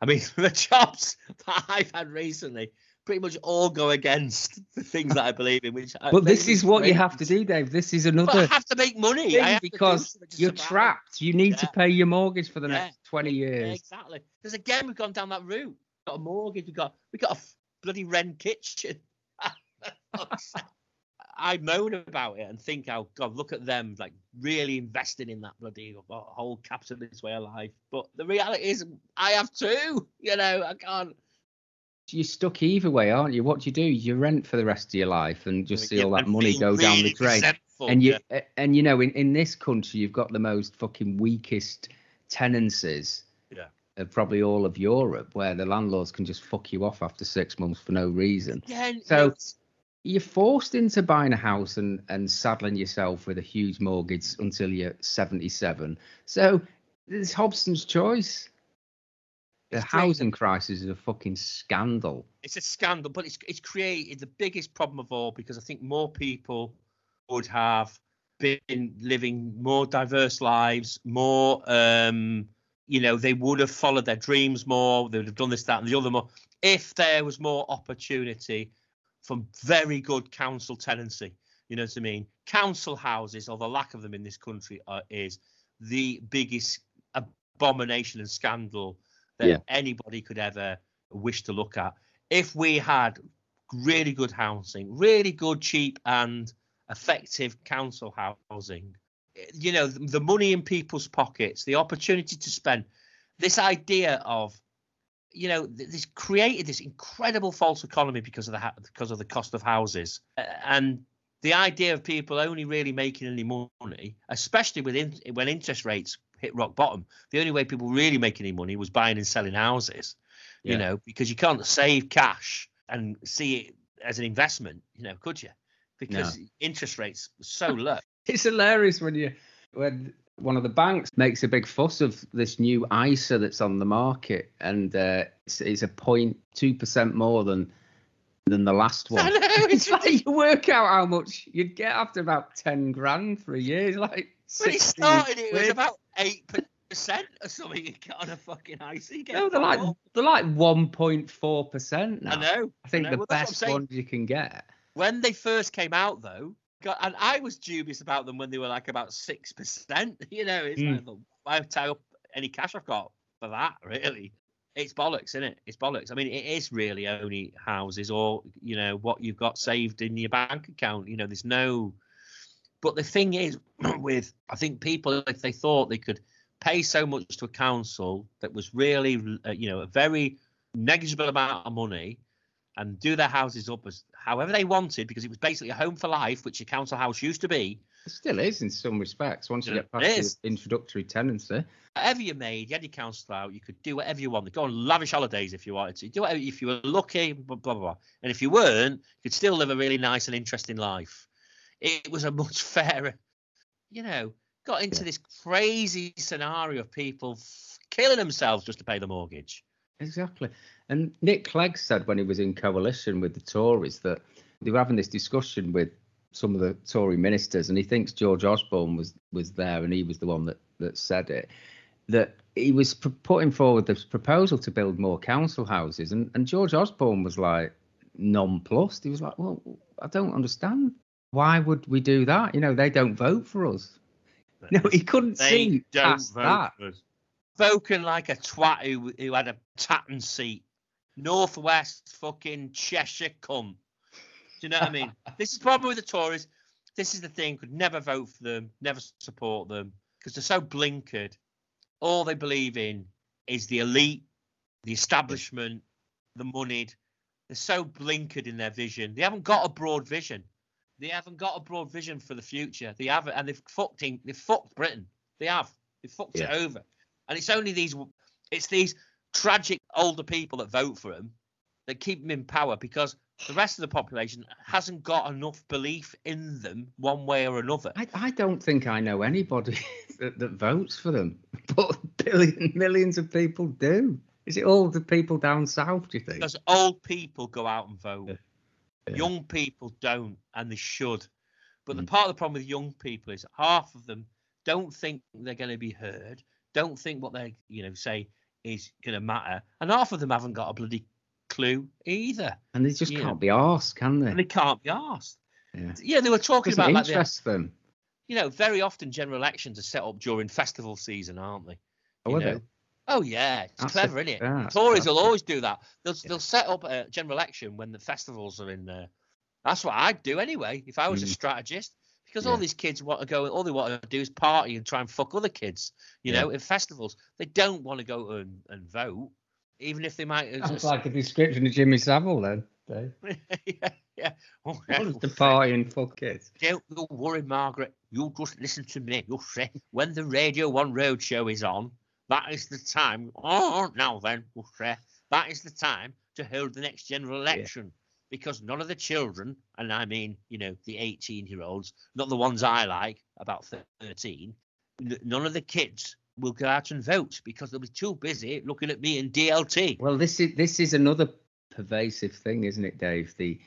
I mean, the jobs that I've had recently pretty much all go against the things that I believe in. Which uh, But this is what you have to do, Dave. This is But I have to make money thing I have to because you're survive. trapped. You need to pay your mortgage for the Yeah. next 20 Yeah, years. exactly. Because again, we've gone down that route. We've got a mortgage. We've got we got a bloody rent kitchen. fuck's sake. I moan about it and think, oh God, look at them, like really invested in that bloody whole capitalist way of life. But the reality is, I have two. You know, I can't. You're stuck either way, aren't you? What do you do? You rent for the rest of your life and just see Yeah, all that money feel go down the drain. and you yeah. and you know in, in this country you've got the most fucking weakest tenancies Yeah. of probably all of Europe where the landlords can just fuck you off after six months for no reason. Yeah, So- it's- You're forced into buying a house and, and saddling yourself with a huge mortgage until you're 77. So it's Hobson's choice. The It's great. housing crisis is a fucking scandal. it's a scandal, but it's it's created the biggest problem of all because I think more people would have been living more diverse lives, more um, you know, they would have followed their dreams more, they would have done this, that, and the other more if there was more opportunity for very good council tenancy. You know what I mean? Council houses, or the lack of them in this country, are, is the biggest abomination and scandal that Yeah. anybody could ever wish to look at. If we had really good housing, really good, cheap, and effective council housing, you know, the money in people's pockets, the opportunity to spend, this idea of, you know, this created this incredible false economy because of the ha- because of the cost of houses, Uh, and the idea of people only really making any money, especially with in, when interest rates hit rock bottom, the only way people really making any money was buying and selling houses. You know, because you can't save cash and see it as an investment. You know, could you? Because interest rates were so low. It's hilarious when you when one of the banks makes a big fuss of this new ISA that's on the market, and uh, it's, it's a 0.2 percent more than than the last one. I know, it's like you work out how much you'd get after about 10 grand for a year. It's like When it started, it was about eight percent or something. You get on a fucking. You get No, they're like fucked they're like 1.4 percent now. I know. I think know. the Well, that's what I'm best ones you can get. when they first came out though God, and i was dubious about them when they were like about six percent you know it's Mm. like why tie up any cash i've got for that really. It's bollocks isn't it? It's bollocks. I mean it is really only houses or you know what you've got saved in your bank account you know there's no but the thing is with i think people if they thought they could pay so much to a council that was really uh, you know a very negligible amount of money and do their houses up as however they wanted because it was basically a home for life, which a council house used to be. It still is in some respects once you get past the introductory tenancy. Whatever you made, you had your council out, you could do whatever you wanted. Go on lavish holidays if you wanted to. Do whatever if you were lucky, blah blah blah. And if you weren't, you could still live a really nice and interesting life. It was a much fairer, you know, got into Yeah. this crazy scenario of people f- killing themselves just to pay the mortgage. Exactly. And Nick Clegg said when he was in coalition with the Tories that they were having this discussion with some of the Tory ministers, and he thinks George Osborne was was there, and he was the one that that said it. That he was pr- putting forward this proposal to build more council houses, and and George Osborne was like nonplussed. He was like, "Well, I don't understand. Why would we do that? You know, they don't vote for us." No, he couldn't They see don't past vote that. for us. Spoken like a twat who, who had a tatton seat. Northwest fucking Cheshire cunt. Do you know what I mean? this is the problem with the Tories. This is the thing. Could never vote for them, never support them because they're so blinkered. All they believe in is the elite, the establishment, the moneyed. They're so blinkered in their vision. They haven't got a broad vision. They haven't got a broad vision for the future. They haven't, and they've fucked in, they've fucked Britain. They have. They fucked Yeah. it over. And it's only these, it's these tragic older people that vote for them that keep them in power because the rest of the population hasn't got enough belief in them one way or another. I, I don't think I know anybody that, that votes for them, but billion millions of people do. Is it all the people down south? Do you think? Because old people go out and vote. Yeah. Yeah. Young people don't, and they should. But the Mm. part of the problem with young people is half of them don't think they're going to be heard, don't think what they, you know, say is going to matter, and half of them haven't got a bloody clue either, And they just can't be asked, can they? and they can't be asked. Yeah. Yeah, they were talking about like the, interest them. you know, very often general elections are set up during festival season, aren't they? Oh, you know. they? Oh yeah, it's That's clever, isn't it? yeah, Tories will always do that. They'll Yeah. they'll set up a general election when the festivals are in there. That's what I'd do anyway if I was a Mm. strategist. Because Yeah. all these kids want to go, all they want to do is party and try and fuck other kids, you Yeah. know, in festivals. They don't want to go and, and vote, even if they might. Sounds like a description of Jimmy Savile then, Dave. yeah, yeah. What the party and fuck kids? Don't you worry, Margaret. You just listen to me. You'll say when the Radio One Roadshow is on, that is the time. Oh, now then, we'll say that is the time to hold the next general election because none of the children, and I mean, you know, the 18 year olds, not the ones I like, about 13, none of the kids will go out and vote because they'll be too busy looking at me in DLT. Well, this is this is another pervasive thing, isn't it, Dave? The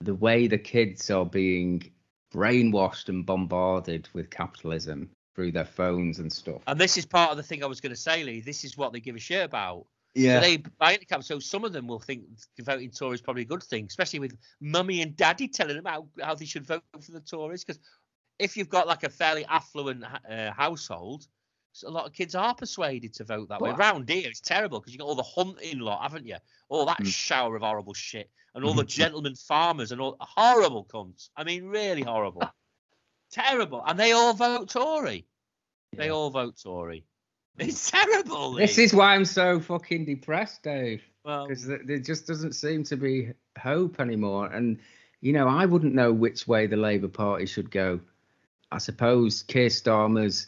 the way the kids are being brainwashed and bombarded with capitalism through their phones and stuff. And this is part of the thing I was going to say, Lee. This is what they give a shit about. Yeah. They buy into cap, so some of them will think voting Tory is probably a good thing, especially with mummy and daddy telling them how, how they should vote for the Tories. Because if you've got like a fairly affluent uh, household, so a lot of kids are persuaded to vote that way. But- Round here, it's terrible because you got all the hunting lot, haven't you? All that Mm. shower of horrible shit, and all the gentlemen farmers and all horrible cunts. I mean, really horrible, terrible, and they all vote Tory. They all vote Tory. It's terrible. This is why I'm so fucking depressed, Dave. well, because there just doesn't seem to be hope anymore. And you know, I wouldn't know which way the Labour Party should go. I suppose Keir Starmer's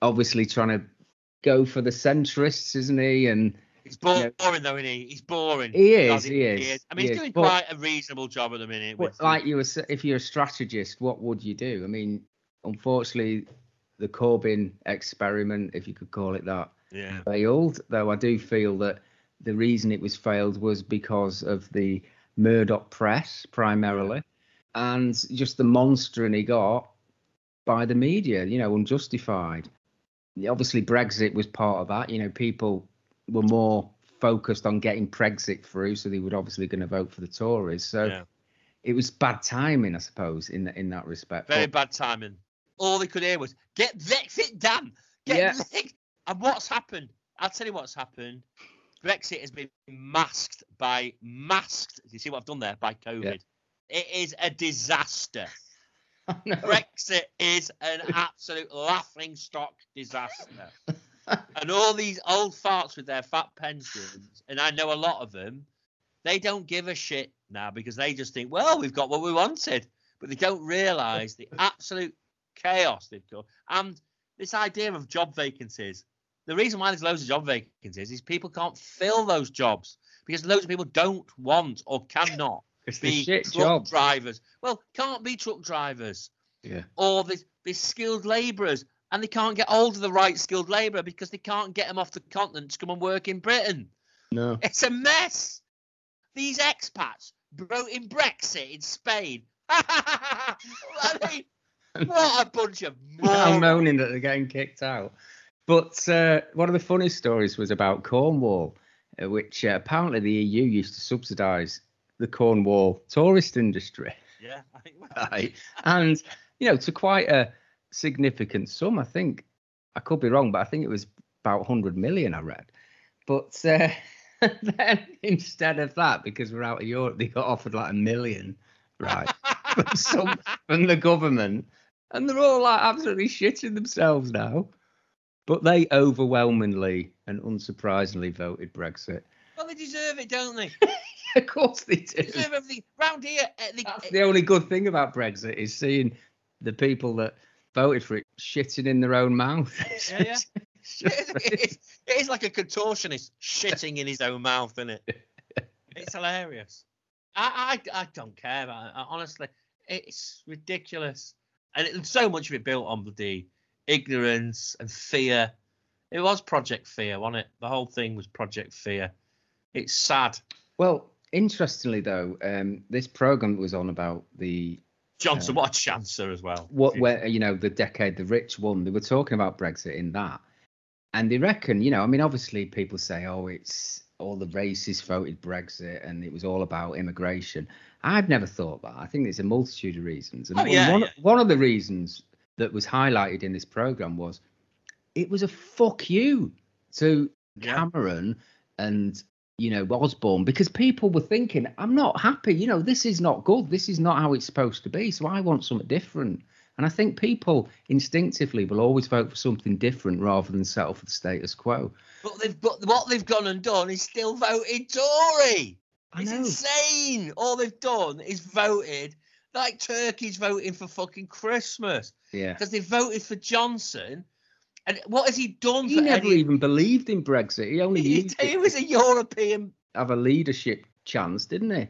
obviously trying to go for the centrists, isn't he? And He's boring, Yeah. though, isn't he? He's boring. He is, Does he is, I mean, he he's is, doing but- quite a reasonable job at the minute. With, like you were, if you're a strategist, what would you do? I mean, unfortunately, the Corbyn experiment, if you could call it that, yeah, failed. Though I do feel that the reason it was failed was because of the Murdoch press primarily, and just the monstering he got by the media. You know, unjustified. Obviously, Brexit was part of that. You know, people were more focused on getting Brexit through, so they were obviously going to vote for the Tories. So yeah. it was bad timing, I suppose, in in that respect. very But- bad timing. All they could hear was "Get Brexit done." Get Yeah. Brexit. And what's happened? I'll tell you what's happened. Brexit has been masked by masked. Do You see what I've done there by COVID. It is a disaster. No. Brexit is an absolute laughing stock disaster. and all these old farts with their fat pensions, and I know a lot of them, they don't give a shit now because they just think, well, we've got what we wanted. But they don't realise the absolute chaos they've got. And this idea of job vacancies. The reason why there's loads of job vacancies is people can't fill those jobs because loads of people don't want or cannot it's be truck job. drivers. Well, can't be truck drivers Yeah. or the skilled labourers, and they can't get hold of the right skilled labourer because they can't get them off the continent to come and work in Britain. No. It's a mess. These expats wrote in Brexit in Spain. I mean, what a bunch of I'm moaning that they're getting kicked out. But uh, one of the funny stories was about Cornwall, uh, which uh, apparently the EU used to subsidise the Cornwall tourist industry, Yeah, I think well, right? and you know to quite a significant sum. I think I could be wrong, but I think it was about 100 million. I read, but uh, then instead of that, because we're out of Europe, they got offered like a million, right? from some from the government, and they're all like absolutely shitting themselves now. But they overwhelmingly and unsurprisingly voted Brexit. well, they deserve it, don't they? of course they They do. deserve everything. Round here, they, That's the only good thing about Brexit is seeing the people that voted for it shitting in their own mouth. Yeah, yeah. It, is, it is like a contortionist shitting in his own mouth, isn't it? It's hilarious. I, I, I don't care about it. I- honestly, it's ridiculous. And so much of it built on the ignorance and fear. It was Project Fear, wasn't it? The whole thing was Project Fear. It's sad. well, interestingly though, um, this program was on about the Johnson, what a chancer as well. what where you know the decade the rich won they were talking about brexit in that and they reckon you know i mean obviously people say oh it's all the racists voted brexit and it was all about immigration i've never thought that i think there's a multitude of reasons and Oh, one, yeah, one, yeah. one of the reasons that was highlighted in this program was it was a fuck you to cameron and you know, Osborne because people were thinking, I'm not happy. You know, this is not good. This is not how it's supposed to be. So I want something different. And I think people instinctively will always vote for something different rather than settle for the status quo. But they've but what they've gone and done is still voted Tory. I It's know. insane. All they've done is voted like turkeys voting for fucking Christmas Yeah. because they voted for Johnson. And what has he done He for never any? even believed in Brexit. He only He, he was a European. have a leadership chance, didn't he?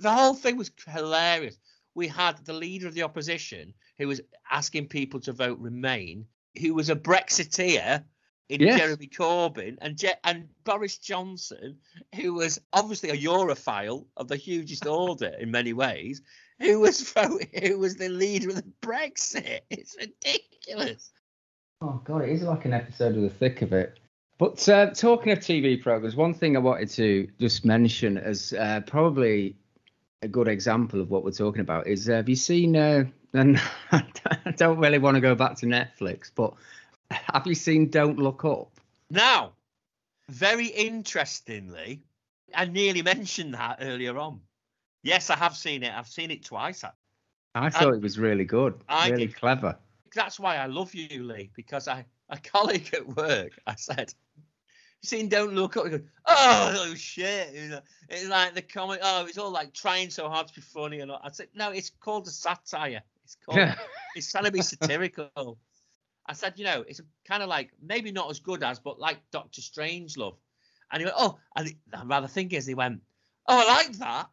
The whole thing was hilarious. We had the leader of the opposition who was asking people to vote Remain, who was a Brexiteer in Yes. Jeremy Corbyn, and Je- and Boris Johnson, who was obviously a Europhile of the hugest order in many ways, who was vote- who was the leader of the Brexit. It's ridiculous. Oh god, it is like an episode of the thick of it. But uh, talking of TV programs, one thing I wanted to just mention as uh, probably a good example of what we're talking about is uh, have you seen? Uh, and I don't really want to go back to Netflix, but have you seen Don't Look Up? Now, very interestingly, I nearly mentioned that earlier on. Yes, I have seen it. I've seen it twice. I thought it was really good, I really did. clever. That's why I love you, Lee, because I a colleague at work, I said, "You seen Don't Look Up?" He goes, "Oh, oh shit!" You know, it's like the comic. Oh, it's all like trying so hard to be funny, and all. I said, "No, it's called a satire. It's called. it's trying to be satirical." I said, "You know, it's kind of like maybe not as good as, but like Doctor Strangelove." And he went, "Oh," and he, I'm rather thinking as he went, "Oh, I like that."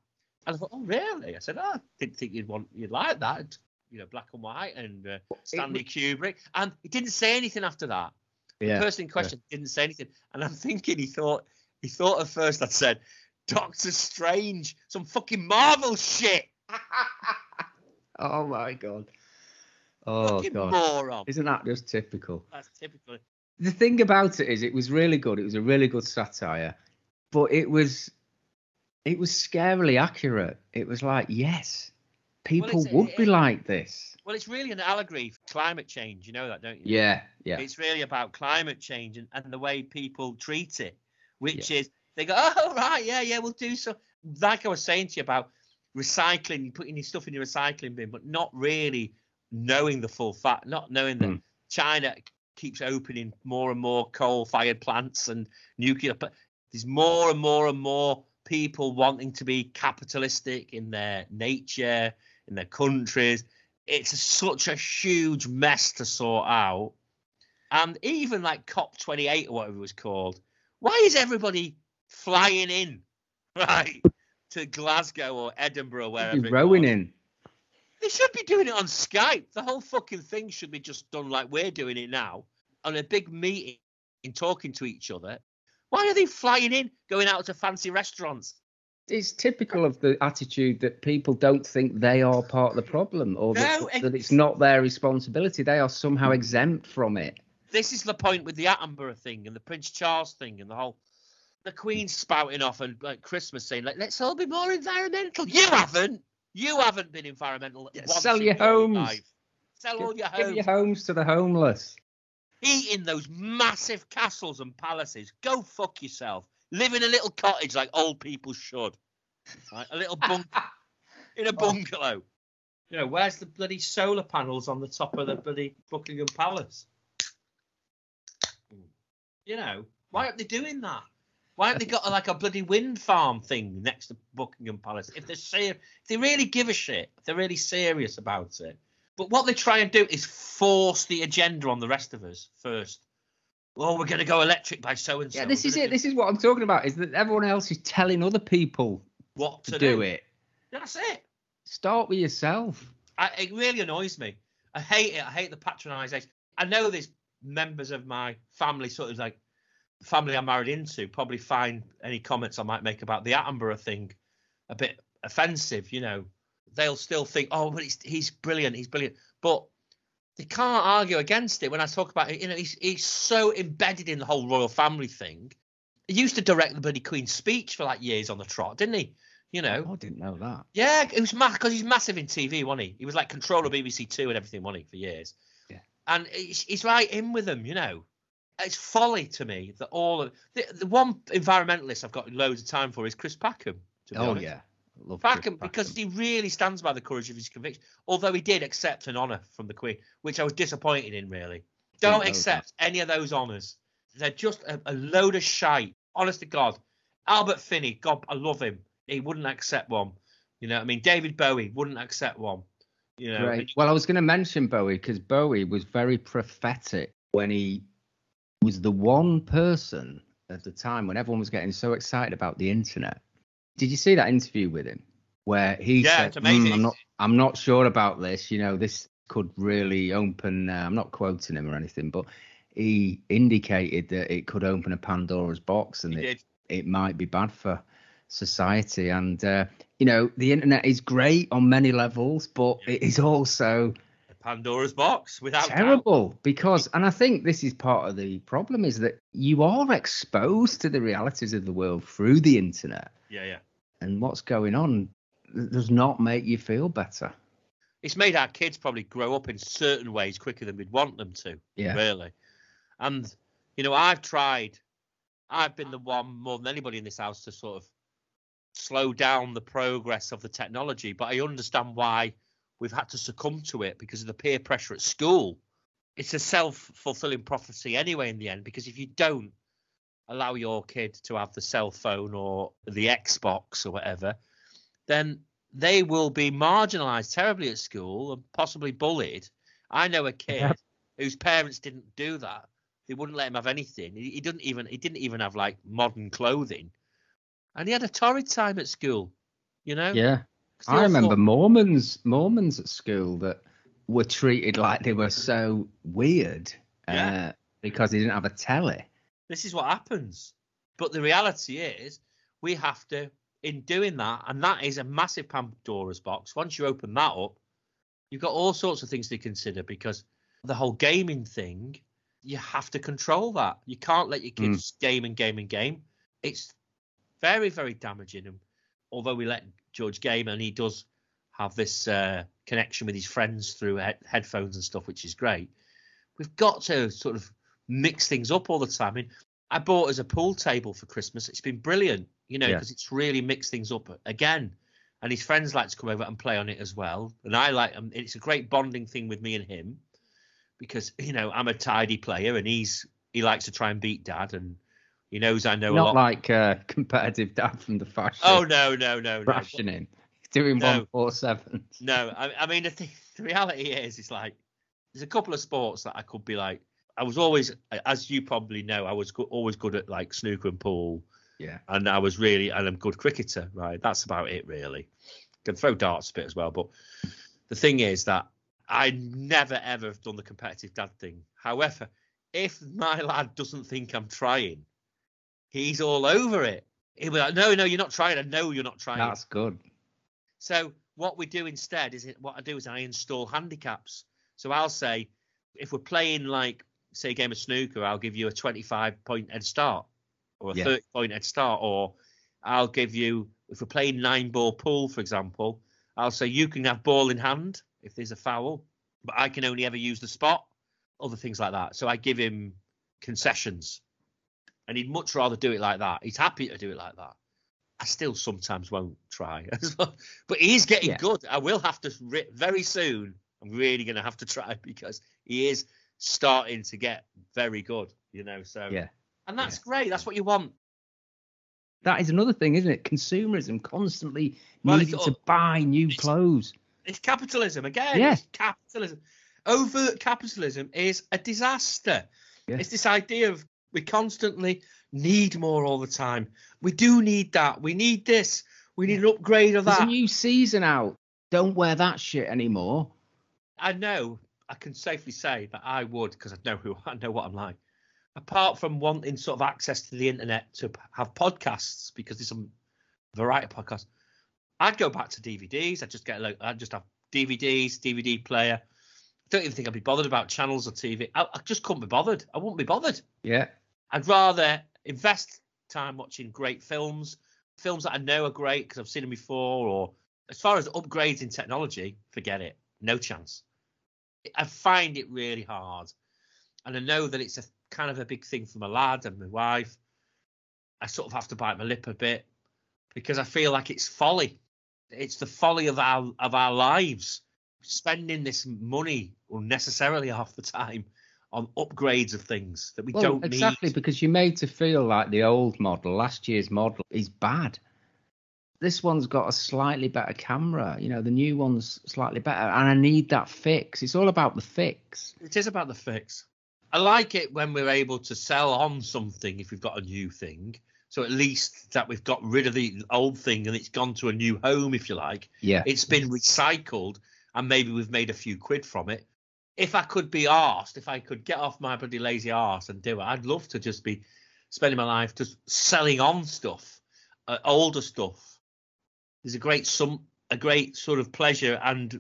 And I thought, "Oh, really?" I said, "Oh, I didn't think you'd want you'd like that." You know, black and white and uh, Stanley Kubrick, and he didn't say anything after that. Yeah, The person in question didn't say anything, and I'm thinking he thought he thought at first I'd said Doctor Strange, some fucking Marvel shit. Oh my god. Oh fucking god. moron. Isn't that just typical? That's typical. the thing about it is it was really good it was a really good satire but it was it was scarily accurate it was like yes people it's- would be like this Well, it's really an allegory for climate change. You know that, don't you? yeah yeah It's really about climate change and, and the way people treat it, which is they go, oh right, yeah, yeah, we'll do so. Like I was saying to you about recycling, putting your stuff in your recycling bin, but not really knowing the full fact, not knowing that Mm. China keeps opening more and more coal-fired plants and nuclear. But there's more and more and more people wanting to be capitalistic in their nature, in their countries. It's such a huge mess to sort out. And even like COP28 or whatever it was called, why is everybody flying in, right, to Glasgow or Edinburgh, wherever? rowing in They should be doing it on Skype. The whole fucking thing should be just done like we're doing it now, on a big meeting, in talking to each other. Why are they flying in, going out to fancy restaurants? It's typical of the attitude that people don't think they are part of the problem or that, No, that ex- it's not their responsibility they are somehow mm. exempt from it This is the point with the Attenborough thing and the Prince Charles thing and the whole the Queen spouting off and like Christmas saying like let's all be more environmental. You haven't. You haven't been environmental. Yeah, sell your homes. life. Sell all your give homes. your homes to the homeless Eat in those massive castles and palaces. Go fuck yourself. Live in a little cottage like old people should. Right? A little bunk in a bungalow. You know, where's the bloody solar panels on the top of the bloody Buckingham Palace? You know, why aren't they doing that? Why haven't they got like a bloody wind farm thing next to Buckingham Palace? If they're ser- if they really give a shit, if they're really serious about it. But what they try and do is force the agenda on the rest of us first. Oh, we're going to go electric by so and so. yeah this is it this is what i'm talking about is that everyone else is telling other people what to, to, do it That's it. start with yourself I, it really annoys me. I hate it. I hate the patronisation. I know there's members of my family, sort of like the family I'm married into, probably find any comments I might make about the Attenborough thing a bit offensive. You know, they'll still think, oh, but he's, he's brilliant. He's brilliant. But they can't argue against it when I talk about it. You know, he's, he's so embedded in the whole royal family thing. He used to direct the bloody Queen's speech for like years on the trot, didn't he? You know, Oh, I didn't know that. yeah, it was mad because he's massive in TV, wasn't he? He was like controller BBC Two and everything, wasn't he, for years? Yeah. And he's, he's right in with them, you know. it's folly to me that all of the, the one environmentalist I've got loads of time for is Chris Packham. To be Oh honest. yeah, Love Packham because he really stands by the courage of his conviction. Although he did accept an honour from the Queen, which I was disappointed in. Really, don't accept any of those honours. They're just a, a load of shite. Honest to God, Albert Finney, God, I love him. He wouldn't accept one. You know, what I mean, David Bowie wouldn't accept one. You know, Right. Well, I was going to mention Bowie because Bowie was very prophetic when he was the one person at the time when everyone was getting so excited about the internet. Did you see that interview with him where he Yeah, said, it's amazing. "Hmm, "I'm not, I'm not sure about this. You know, this could really open." Uh, I'm not quoting him or anything, but he indicated that it could open a Pandora's box and it, it might be bad for society. And uh, you know, the internet is great on many levels, but it is also Pandora's box without doubt. terrible because, and I think this is part of the problem, is that you are exposed to the realities of the world through the internet, Yeah, yeah. And what's going on does not make you feel better. It's made our kids probably grow up in certain ways quicker than we'd want them to. Yeah. Really. And you know, I've tried. I've been the one more than anybody in this house to sort of slow down the progress of the technology, but I understand why we've had to succumb to it because of the peer pressure at school. It's a self-fulfilling prophecy anyway in the end because if you don't allow your kid to have the cell phone or the Xbox or whatever, then they will be marginalized terribly at school and possibly bullied. I know a kid Yeah. whose parents didn't do that. They wouldn't let him have anything. He, he didn't even he didn't even have like modern clothing, and he had a torrid time at school. You know. Yeah. I remember thought- Mormons, Mormons at school that were treated like they were so weird Yeah. uh, because they didn't have a telly. This is what happens. But the reality is, we have to, in doing that, and that is a massive Pandora's box. Once you open that up, you've got all sorts of things to consider because the whole gaming thing, you have to control that. You can't let your kids game and game and game. It's very, very damaging. And although we let George game and he does have this uh, connection with his friends through he- headphones and stuff, which is great, we've got to sort of mix things up all the time. I mean, I bought as a pool table for Christmas. It's been brilliant, you know, Yeah. because it's really mixed things up again. And his friends like to come over and play on it as well. And I like, um, it's a great bonding thing with me and him because you know I'm a tidy player and he's he likes to try and beat dad and he knows I know a Not lot. like uh, competitive dad from the fashion. oh no no no no rationing. He's doing No. one four seven. no I, I mean the, thing, the reality is it's like there's a couple of sports that I could be like I was always as you probably know I was go- always good at like snooker and pool. Yeah. and I was really and I'm a good cricketer right? That's about it really. Can throw darts a bit as well but the thing is that I never ever have done the competitive dad thing. However if my lad doesn't think I'm trying he's all over it. He'll be like no no you're not trying. I know you're not trying. That's good. so what we do instead is it, what I do is I install handicaps. So I'll say if we're playing like say a game of snooker, I'll give you a 25 point head start or a Yeah. 30 point head start, or I'll give you if we're playing nine ball pool, for example, I'll say you can have ball in hand if there's a foul, but I can only ever use the spot, other things like that. So I give him concessions, and he'd much rather do it like that. He's happy to do it like that. I still sometimes won't try as well, but he's getting Yeah. good. I will have to re- very soon. I'm really going to have to try because he is starting to get very good. You know, so Yeah. and that's great. That's what you want. That is another thing, isn't it? Consumerism constantly Well, needing to buy new it's- clothes. It's capitalism again. Yeah. Capitalism. Overt capitalism is a disaster. Yeah. It's this idea of we constantly need more all the time. We do need that. We need this. We need an upgrade of There's a that. new season out. Don't wear that shit anymore. I know. I can safely say that I would because I know who I know what I'm like. Apart from wanting sort of access to the internet to have podcasts because there's some variety of podcasts, I'd go back to DVDs. I'd just get like I'd just have DVDs, DVD player. I don't even think I'd be bothered about channels or TV. I, I just couldn't be bothered. I wouldn't be bothered. Yeah. I'd rather invest time watching great films, films that I know are great because I've seen them before. Or as far as upgrades in technology, forget it. No chance. I find it really hard, and I know that it's a kind of a big thing for my lad and my wife. I sort of have to bite my lip a bit because I feel like it's folly. It's the folly of our of our lives spending this money unnecessarily half the time on upgrades of things that we Well, don't exactly need. Exactly because you're made to feel like the old model, last year's model, is bad. This one's got a slightly better camera. You know, the new one's slightly better, and I need that fix. It's all about the fix. It is about the fix. I like it when we're able to sell on something if we've got a new thing. So at least that we've got rid of the old thing and it's gone to a new home, if you like. Yeah. It's been recycled and maybe we've made a few quid from it. If I could be asked, if I could get off my bloody lazy arse and do it, I'd love to just be spending my life just selling on stuff, uh, older stuff. There's a great some a great sort of pleasure and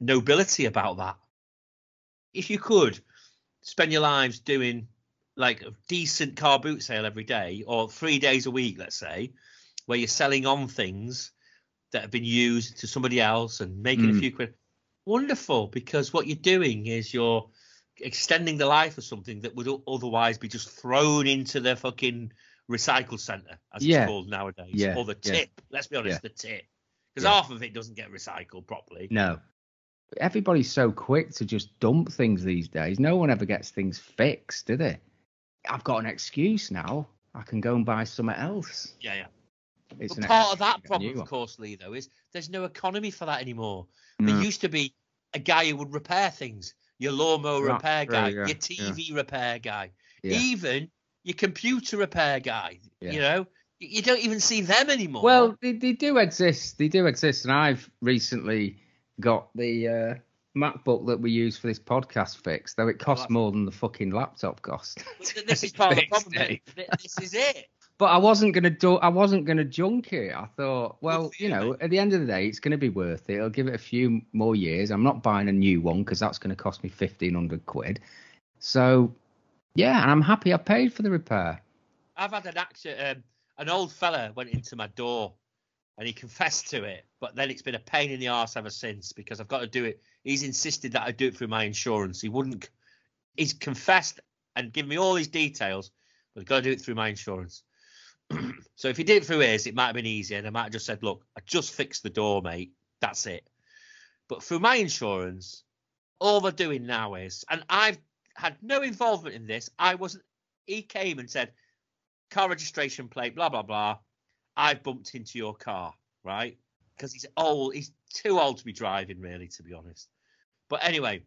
nobility about that. If you could spend your lives doing like a decent car boot sale every day or three days a week, let's say, where you're selling on things that have been used to somebody else and making a Mm. few quid. Wonderful, because what you're doing is you're extending the life of something that would otherwise be just thrown into the fucking recycle center, as Yeah. it's called nowadays, Yeah, or the yeah. tip. Let's be honest, Yeah. the tip, because Yeah. half of it doesn't get recycled properly. No. Everybody's so quick to just dump things these days. No one ever gets things fixed, do they? I've got an excuse now. I can go and buy something else. Yeah, yeah. It's But part of that to get a problem, of course, Lee, though, is there's no economy for that anymore. No. There mm. used to be a guy who would repair things, your lawnmower Right, repair right, guy, yeah, your yeah. TV repair guy, Yeah. even your computer repair guy. Yeah. You know, you don't even see them anymore. Well, they, they do exist. They do exist, and I've recently got the uh, MacBook that we use for this podcast fixed, though it costs that's- more than the fucking laptop cost. This is part of the problem. This is it. But I wasn't gonna do. I wasn't gonna junk it. I thought, well, you you, know, at the end of the day, it's gonna be worth it. I'll give it a few more years. I'm not buying a new one because that's gonna cost me fifteen hundred quid. So, yeah, and I'm happy I paid for the repair. I've had an action. Um, an old fella went into my door, and he confessed to it. But then it's been a pain in the arse ever since because I've got to do it. He's insisted that I do it through my insurance. He wouldn't. He's confessed and given me all his details, but I've got to do it through my insurance. so if he did it through his, it might have been easier, and I might have just said, "Look, I just fixed the door, mate. That's it." But through my insurance, all they're doing now is, and I've had no involvement in this. I wasn't. He came and said, car registration plate, blah blah blah. I've bumped into your car, right? Because he's old. He's too old to be driving, really, to be honest. But anyway,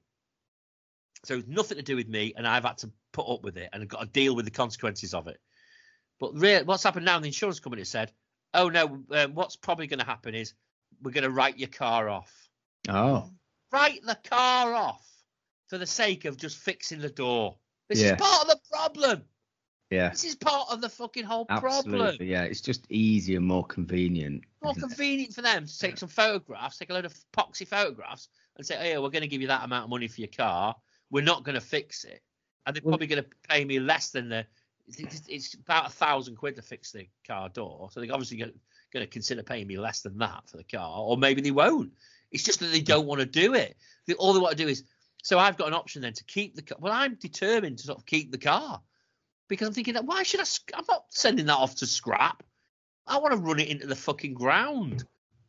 so it's nothing to do with me, and I've had to put up with it, and I've got to deal with the consequences of it. But really, what's happened now? The insurance company said, "Oh no, um, what's probably going to happen is we're going to write your car off. Oh, Write the car off for the sake of just fixing the door. This Yeah. is part of the problem. yeah, This is part of the fucking whole problem." absolutely. Yeah, it's just easier, more convenient. more isn't it? convenient for them to take some photographs, take a load of poxy photographs, and say, "Oh, yeah, we're going to give you that amount of money for your car. We're not going to fix it, and they're Well- probably going to pay me less than the. It's, it's about a thousand quid to fix the car door, so they're obviously going to consider paying me less than that for the car, or maybe they won't. It's just that they don't want to do it. All they want to do is. So I've got an option then to keep the car. Well, I'm determined to sort of keep the car because I'm thinking that why should I? I'm not sending that off to scrap. I want to run it into the fucking ground.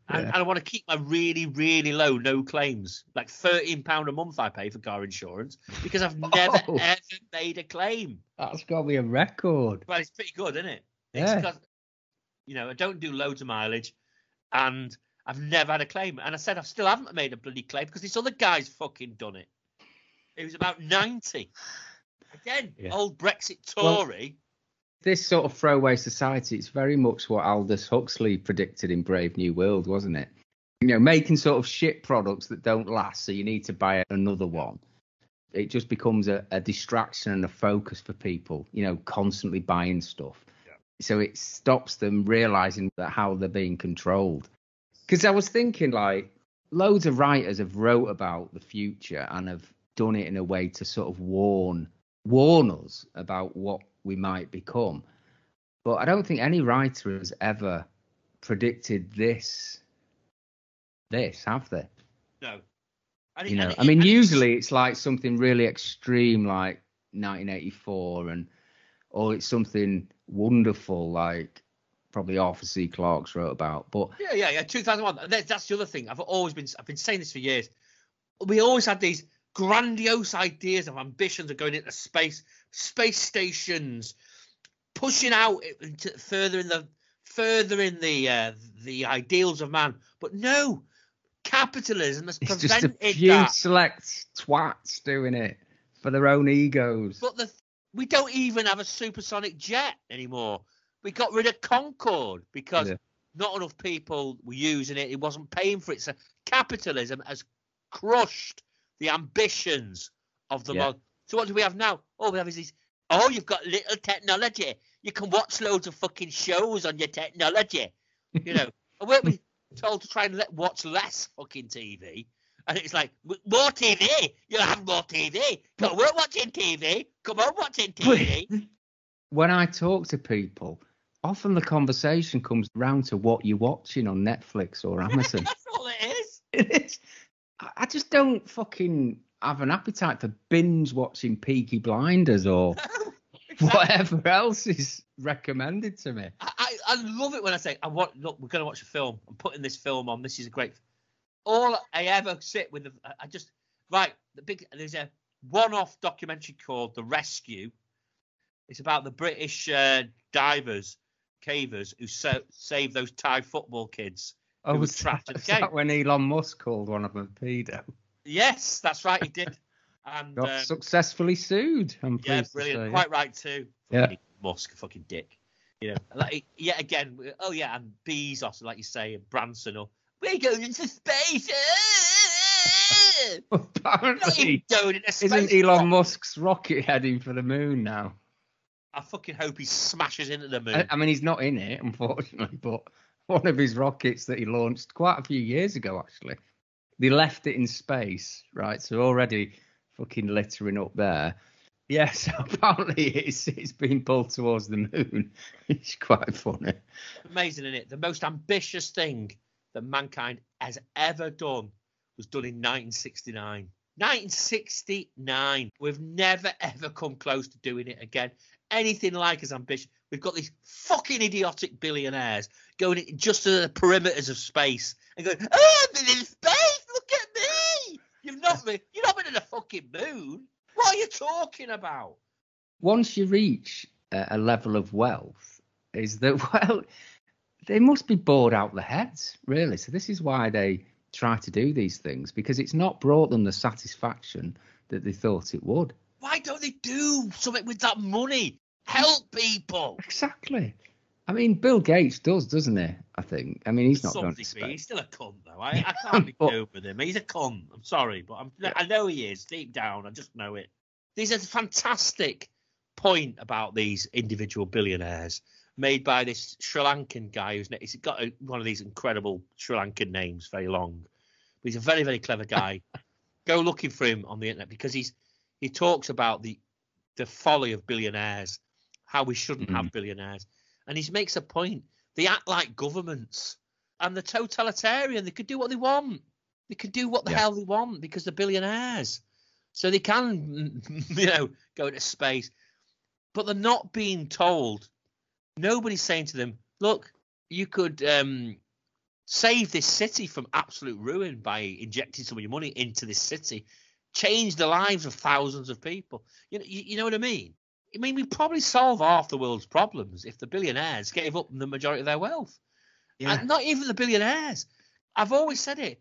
And, Yeah. and I want to keep my really, really low no claims, like thirteen pound a month I pay for car insurance because I've never Oh. ever made a claim. That's got to be a record. Well, it's pretty good, isn't it? Yeah. It's you know, I don't do loads of mileage, and I've never had a claim. And I said I still haven't made a bloody claim because this other guy's fucking done it. He was about ninety. Again, Yeah. old Brexit Well- Tory. This sort of throwaway society, it's very much what Aldous Huxley predicted in Brave New World, wasn't it? You know, making sort of shit products that don't last, so you need to buy another one. It just becomes a, a distraction and a focus for people, you know, constantly buying stuff. So it stops them realizing that how they're being controlled. Because I was thinking, like, loads of writers have wrote about the future and have done it in a way to sort of warn warn us about what we might become. But I don't think any writer has ever predicted this. This have they? No. And You know, and I mean, usually it's like something really extreme, like 1984, and or it's something wonderful like probably Arthur C. Clarke's wrote about. But Yeah, yeah, yeah. 2001. That's the other thing. I've always been. I've been saying this for years. We always had these grandiose ideas of ambitions of going into space, space stations, pushing out into, further in the further in the uh, the ideals of man. But no, capitalism has it's just a prevented few that. select twats doing it for their own egos. But the we don't even have a supersonic jet anymore. We got rid of Concorde because Yeah. not enough people were using it. It wasn't paying for it. So capitalism has crushed the ambitions of the Yeah. mod. So what do we have now? All we have these. Oh, you've got little technology. You can watch loads of fucking shows on your technology. You know, and weren't we told to try and let, watch less fucking TV? And it's like more TV. You'll have more TV. Go, we're watching TV. Come on, watching TV. when I talk to people, often the conversation comes round to what you're watching on Netflix or Amazon. That's all it is. I just don't fucking have an appetite for binge watching Peaky Blinders or Exactly. whatever else is recommended to me. I, I, I love it when I say, I want look, we're going to watch a film. I'm putting this film on. This is a great. All I ever sit with, I just right. The big there's a one-off documentary called The Rescue. It's about the British uh, divers, cavers who sa- saved those Thai football kids. Oh, was trapped was that when Elon Musk called one of them a pedo? Yes, that's right, he did. And Got um, successfully sued. I'm yeah, brilliant. say. Quite right too. Yeah. Musk, fucking dick. You know, like yet again. Oh yeah, and Bezos, like you say, and Branson. Or we're going into space. Apparently, going into space. isn't Elon Musk's rocket heading for the moon now? I fucking hope he smashes into the moon. I, I mean, he's not in it, unfortunately, but one of his rockets that he launched quite a few years ago, actually, they left it in space, right? So already fucking littering up there. Yes, apparently it's it's been pulled towards the moon. It's quite funny. Amazing, isn't it? The most ambitious thing that mankind has ever done was done in 1969. 1969. We've never ever come close to doing it again. Anything like as ambitious. We've got these fucking idiotic billionaires going just to the perimeters of space and going, "Oh, I'm in space. Look at me." You've not been. You've not been in the fucking moon. What are you talking about? Once you reach a, a level of wealth, is that well, they must be bored out the heads, really. So this is why they try to do these things because it's not brought them the satisfaction that they thought it would. Why don't they do something with that money? Help people. Exactly. I mean, Bill Gates does, doesn't he? I think. I mean, he's not going to space. He's still a cunt, though. I, I can't be But- with him. He's a cunt. I'm sorry, but I'm, I know he is deep down. I just know it. There's a fantastic point about these individual billionaires made by this Sri Lankan guy who's he's got a, one of these incredible Sri Lankan names, very long. But he's a very, very clever guy. Go looking for him on the internet because he's he talks about the the folly of billionaires, how we shouldn't have billionaires, and he makes a point. They act like governments, and they're totalitarian. They could do what they want. They can do what the Yeah. hell they want because they're billionaires. So they can, you know, go into space, but they're not being told. Nobody's saying to them, "Look, you could um, save this city from absolute ruin by injecting some of your money into this city, change the lives of thousands of people." You know, you, you know what I mean? I mean, we probably solve half the world's problems if the billionaires gave up the majority of their wealth. And not even the billionaires. I've always said it.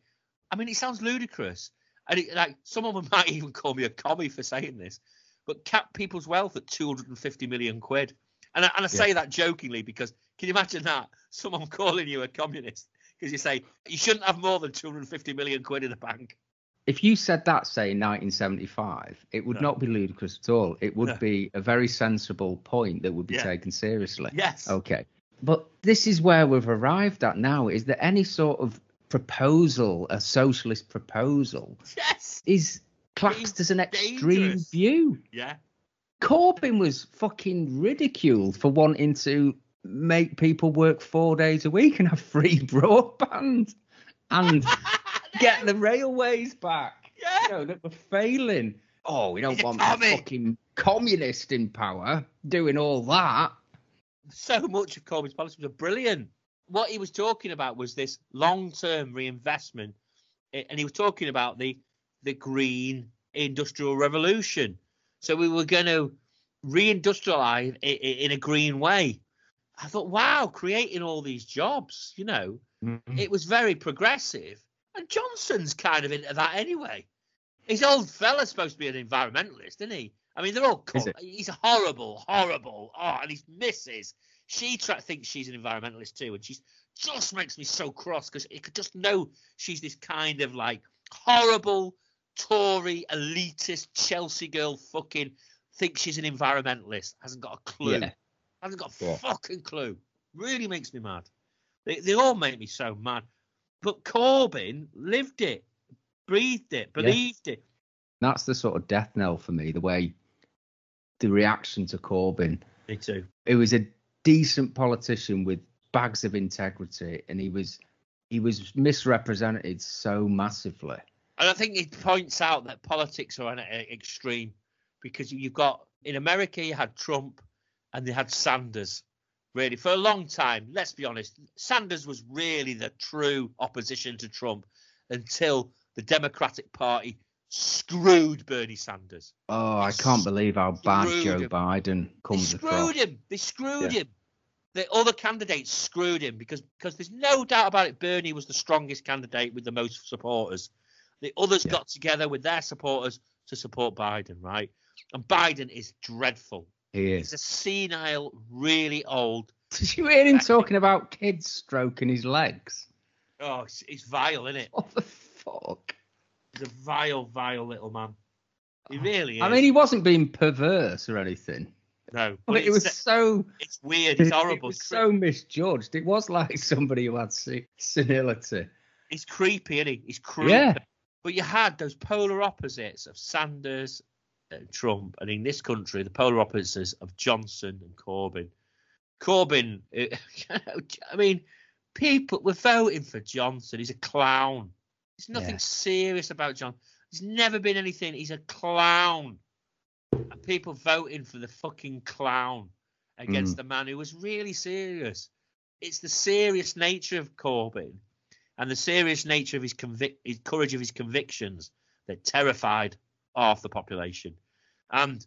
I mean, it sounds ludicrous, and it, like some of them might even call me a commie for saying this, but cap people's wealth at 250 million quid. And I, and I say that jokingly because can you imagine that someone calling you a communist because you say you shouldn't have more than 250 million quid in the bank? If you said that, say, in 1975, it would No. not be ludicrous at all. It would No. be a very sensible point that would be Yeah. taken seriously. Yes. Okay. But this is where we've arrived at now. Is there any sort of proposal, a socialist proposal, Yes. is classed as an extreme dangerous. view? Yeah. Corbyn was fucking ridiculed for wanting to make people work four days a week and have free broadband and get the railways back. Yeah. You know, that were failing. oh, we don't He's want a fucking communist in power doing all that. so much of Corbyn's policies were brilliant. What he was talking about was this long-term reinvestment, eh, and he was talking about the the green industrial revolution. So we were going to reindustrialize in a green way. I thought, wow, creating all these jobs, you know, mm-hmm. it was very progressive. And Johnson's kind of into that anyway. His old fella's supposed to be an environmentalist, isn't he? I mean, they're all. Co- he's horrible, horrible. Oh, and his missus, she tra- thinks she's an environmentalist too, and she's just makes me so cross because you could just know she's this kind of like horrible Tory elitist Chelsea girl. Fucking thinks she's an environmentalist, hasn't got a clue. Yeah. Hasn't got a Yeah. fucking clue. Really makes me mad. They, they all make me so mad. But Corbyn lived it, breathed it, believed it. That's the sort of death knell for me. The way the reaction to Corbyn. Me too. It was a decent politician with bags of integrity, and he was he was misrepresented so massively. And I think it points out that politics are an e- extreme because you've got in America you had Trump and they had Sanders. Really, for a long time, let's be honest, Sanders was really the true opposition to Trump until the Democratic Party screwed Bernie Sanders. Oh, I can't believe how bad Joe him. Biden comes They screwed across. him. They screwed Yeah. him. The other candidates screwed him because because there's no doubt about it. Bernie was the strongest candidate with the most supporters. The others Yeah. got together with their supporters to support Biden, right? And Biden is dreadful. He is. He's a senile, really old. Did you hear him talking about kids stroking his legs? Oh, it's, it's vile, isn't it? What the fuck? He's a vile, vile little man. He oh. really is. I mean, he wasn't being perverse or anything. no, But but it was so it's weird. It's it horrible. was so misjudged. It was like somebody who had senility. He's creepy, isn't he? He's creepy. Yeah. But you had those polar opposites of Sanders and Trump, and in this country, the polar opposites of Johnson and Corbyn. Corbyn, eh, I mean, people were voting for Johnson. He's a clown. There's nothing Yeah. serious about John. There's never been anything. He's a clown. And people voting for the fucking clown against the man who was really serious. It's the serious nature of Corbyn and the serious nature of his convic- his courage of his convictions that terrified half the population. And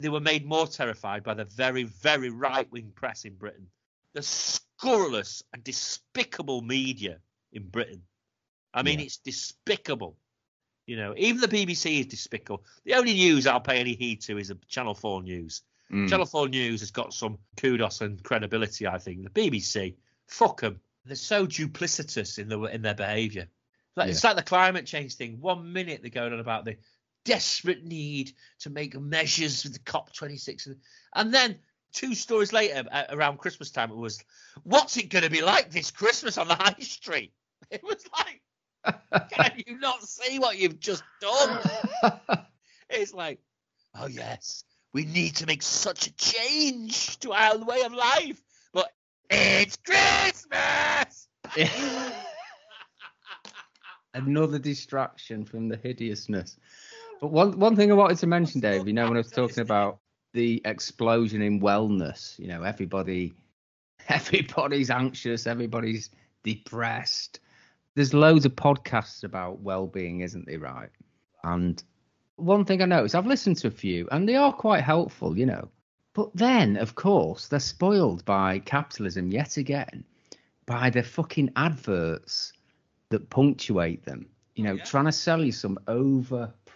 they were made more terrified by the very, very right wing press in Britain. The scurrilous and despicable media in Britain. I mean, Yeah. it's despicable. You know, even the BBC is despicable. The only news I'll pay any heed to is the Channel 4 news. Mm. Channel 4 News has got some kudos and credibility, I think. The BBC, fuck them. They're so duplicitous in the in their behaviour. Like, It's like the climate change thing. One minute they're going on about the desperate need to make measures with the COP26, and, and then two stories later, around Christmas time, it was, "What's it going to be like this Christmas on the high street?" It was like, can you not see what you've just done? It's like, oh yes, we need to make such a change to our way of life, but it's Christmas. Another distraction from the hideousness. But one one thing I wanted to mention, Dave, you know, when I was talking about the explosion in wellness, you know, everybody everybody's anxious, everybody's depressed. There's loads of podcasts about well-being, isn't there, right? And one thing I noticed, I've listened to a few, and they are quite helpful, you know. But then, of course, they're spoiled by capitalism yet again, by the fucking adverts that punctuate them. You oh, know, yeah. trying to sell you some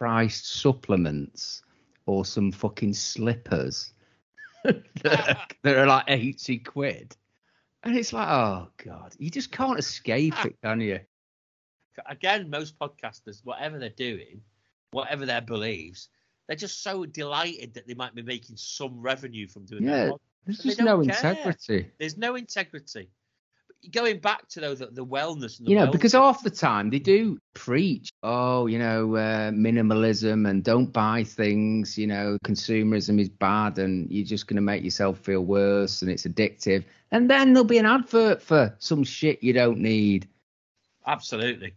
overpriced supplements or some fucking slippers that, are, that are like 80 quid. And it's like, oh, God, you just can't escape it, can you? Again, most podcasters, whatever they're doing, whatever their beliefs, they're just so delighted that they might be making some revenue from doing Yeah, that. There's just no care. integrity. There's no integrity. Going back to though the, the wellness and the you know, wellness- because half the time they do preach, oh, you know, uh, minimalism and don't buy things, you know, consumerism is bad and you're just going to make yourself feel worse and it's addictive. And then there'll be an advert for some shit you don't need. Absolutely.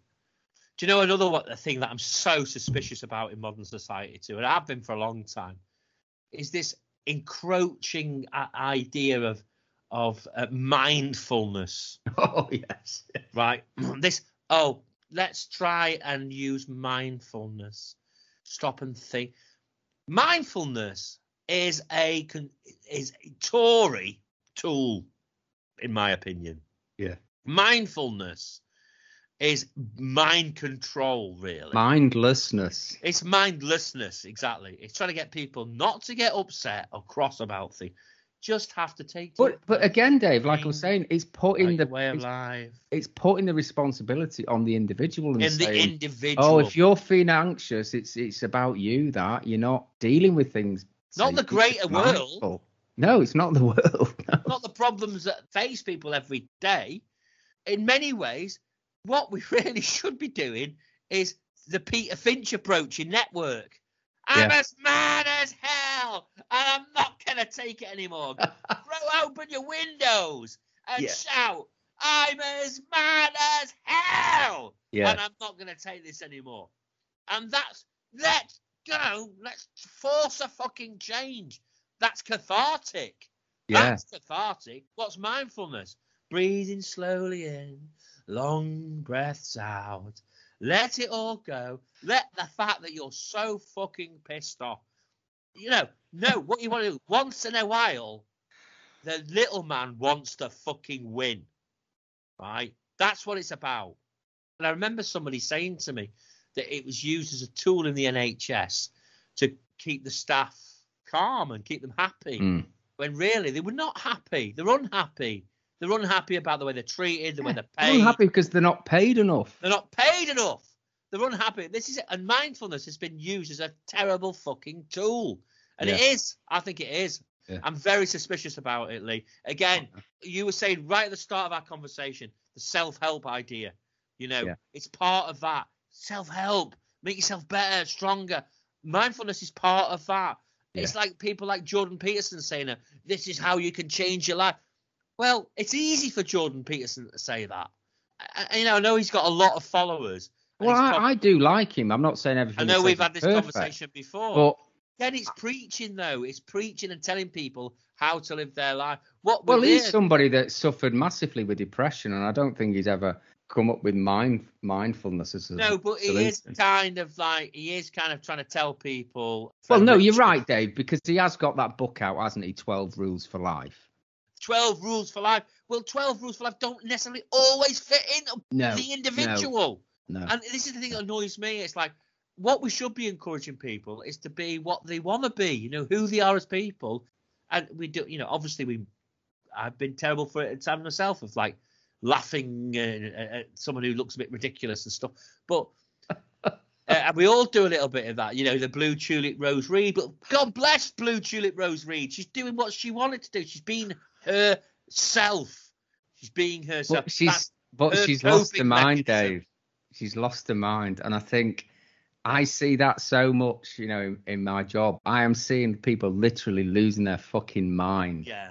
Do you know another what the thing that I'm so suspicious about in modern society too, and I've been for a long time, is this encroaching uh, idea of of uh, mindfulness, Oh yes. right? this oh, let's try and use mindfulness. Stop and think. Mindfulness is a is a Tory tool, in my opinion. Yeah. Mindfulness is mind control, really. Mindlessness. It's mindlessness, exactly. It's trying to get people not to get upset or cross about things. Just have to take. But it but again, Dave, like I was saying, it's putting like the way of it's, life it's putting the responsibility on the individual and in the individual. oh, if you're feeling anxious, it's it's about you that you're not dealing with things. Not the greater world. No, it's not the world. No. not the problems that face people every day. In many ways, what we really should be doing is the Peter Finch approach in Network. I'm Yeah. as mad as hell, and I'm not gonna take it anymore. Throw open your windows and Yeah. shout, "I'm as mad as hell, Yeah, and I'm not gonna take this anymore." And that's let's go. Let's force a fucking change. That's cathartic. yeah, That's cathartic. What's mindfulness? Breathing slowly in, long breaths out. Let it all go. Let the fact that you're so fucking pissed off. You know, no, what you want to do once in a while, the little man wants to fucking win. Right? That's what it's about. And I remember somebody saying to me that it was used as a tool in the NHS to keep the staff calm and keep them happy Mm. when really they were not happy. They're unhappy. They're unhappy about the way they're treated, the way they're They're paid. unhappy because they're not paid enough. They're not paid enough. They're unhappy. This is and mindfulness has been used as a terrible fucking tool, and it Yeah. is. I think it is. Yeah. I'm very suspicious about it, Lee. Again, you were saying right at the start of our conversation, the self-help idea. You know, Yeah. it's part of that self-help. Make yourself better, stronger. Mindfulness is part of that. It's like people like Jordan Peterson saying, "This is how you can change your life." Well, it's easy for Jordan Peterson to say that. I, you know, I know he's got a lot of followers. Well, I, prob- I do like him. I'm not saying everything. I know we've had this perfect, conversation before. Then it's preaching, though. It's preaching and telling people how to live their life. What well, he's somebody that suffered massively with depression, and I don't think he's ever come up with mind mindfulness as a no, but he is kind of like he is kind of trying to tell people. Well, no, you're right, Dave, because he has got that book out, hasn't he? Twelve Rules for Life. 12 rules for life. Well, 12 rules for life don't necessarily always fit in No, the individual. no. no. And this is the thing that annoys me. It's like what we should be encouraging people is to be what they want to be. You know who they are as people, and we do. You know, obviously we. I've been terrible for it at times myself of like laughing at someone who looks a bit ridiculous and stuff. But uh, and we all do a little bit of that. You know, the blue tulip Rose Reed. But God bless blue tulip Rose Reed. She's doing what she wanted to do. She's being herself. She's being herself. But she's That's- but her she's lost her mind, mechanism. Dave. She's lost her mind, and I think I see that so much. You know, in, my job, I am seeing people literally losing their fucking mind. yeah.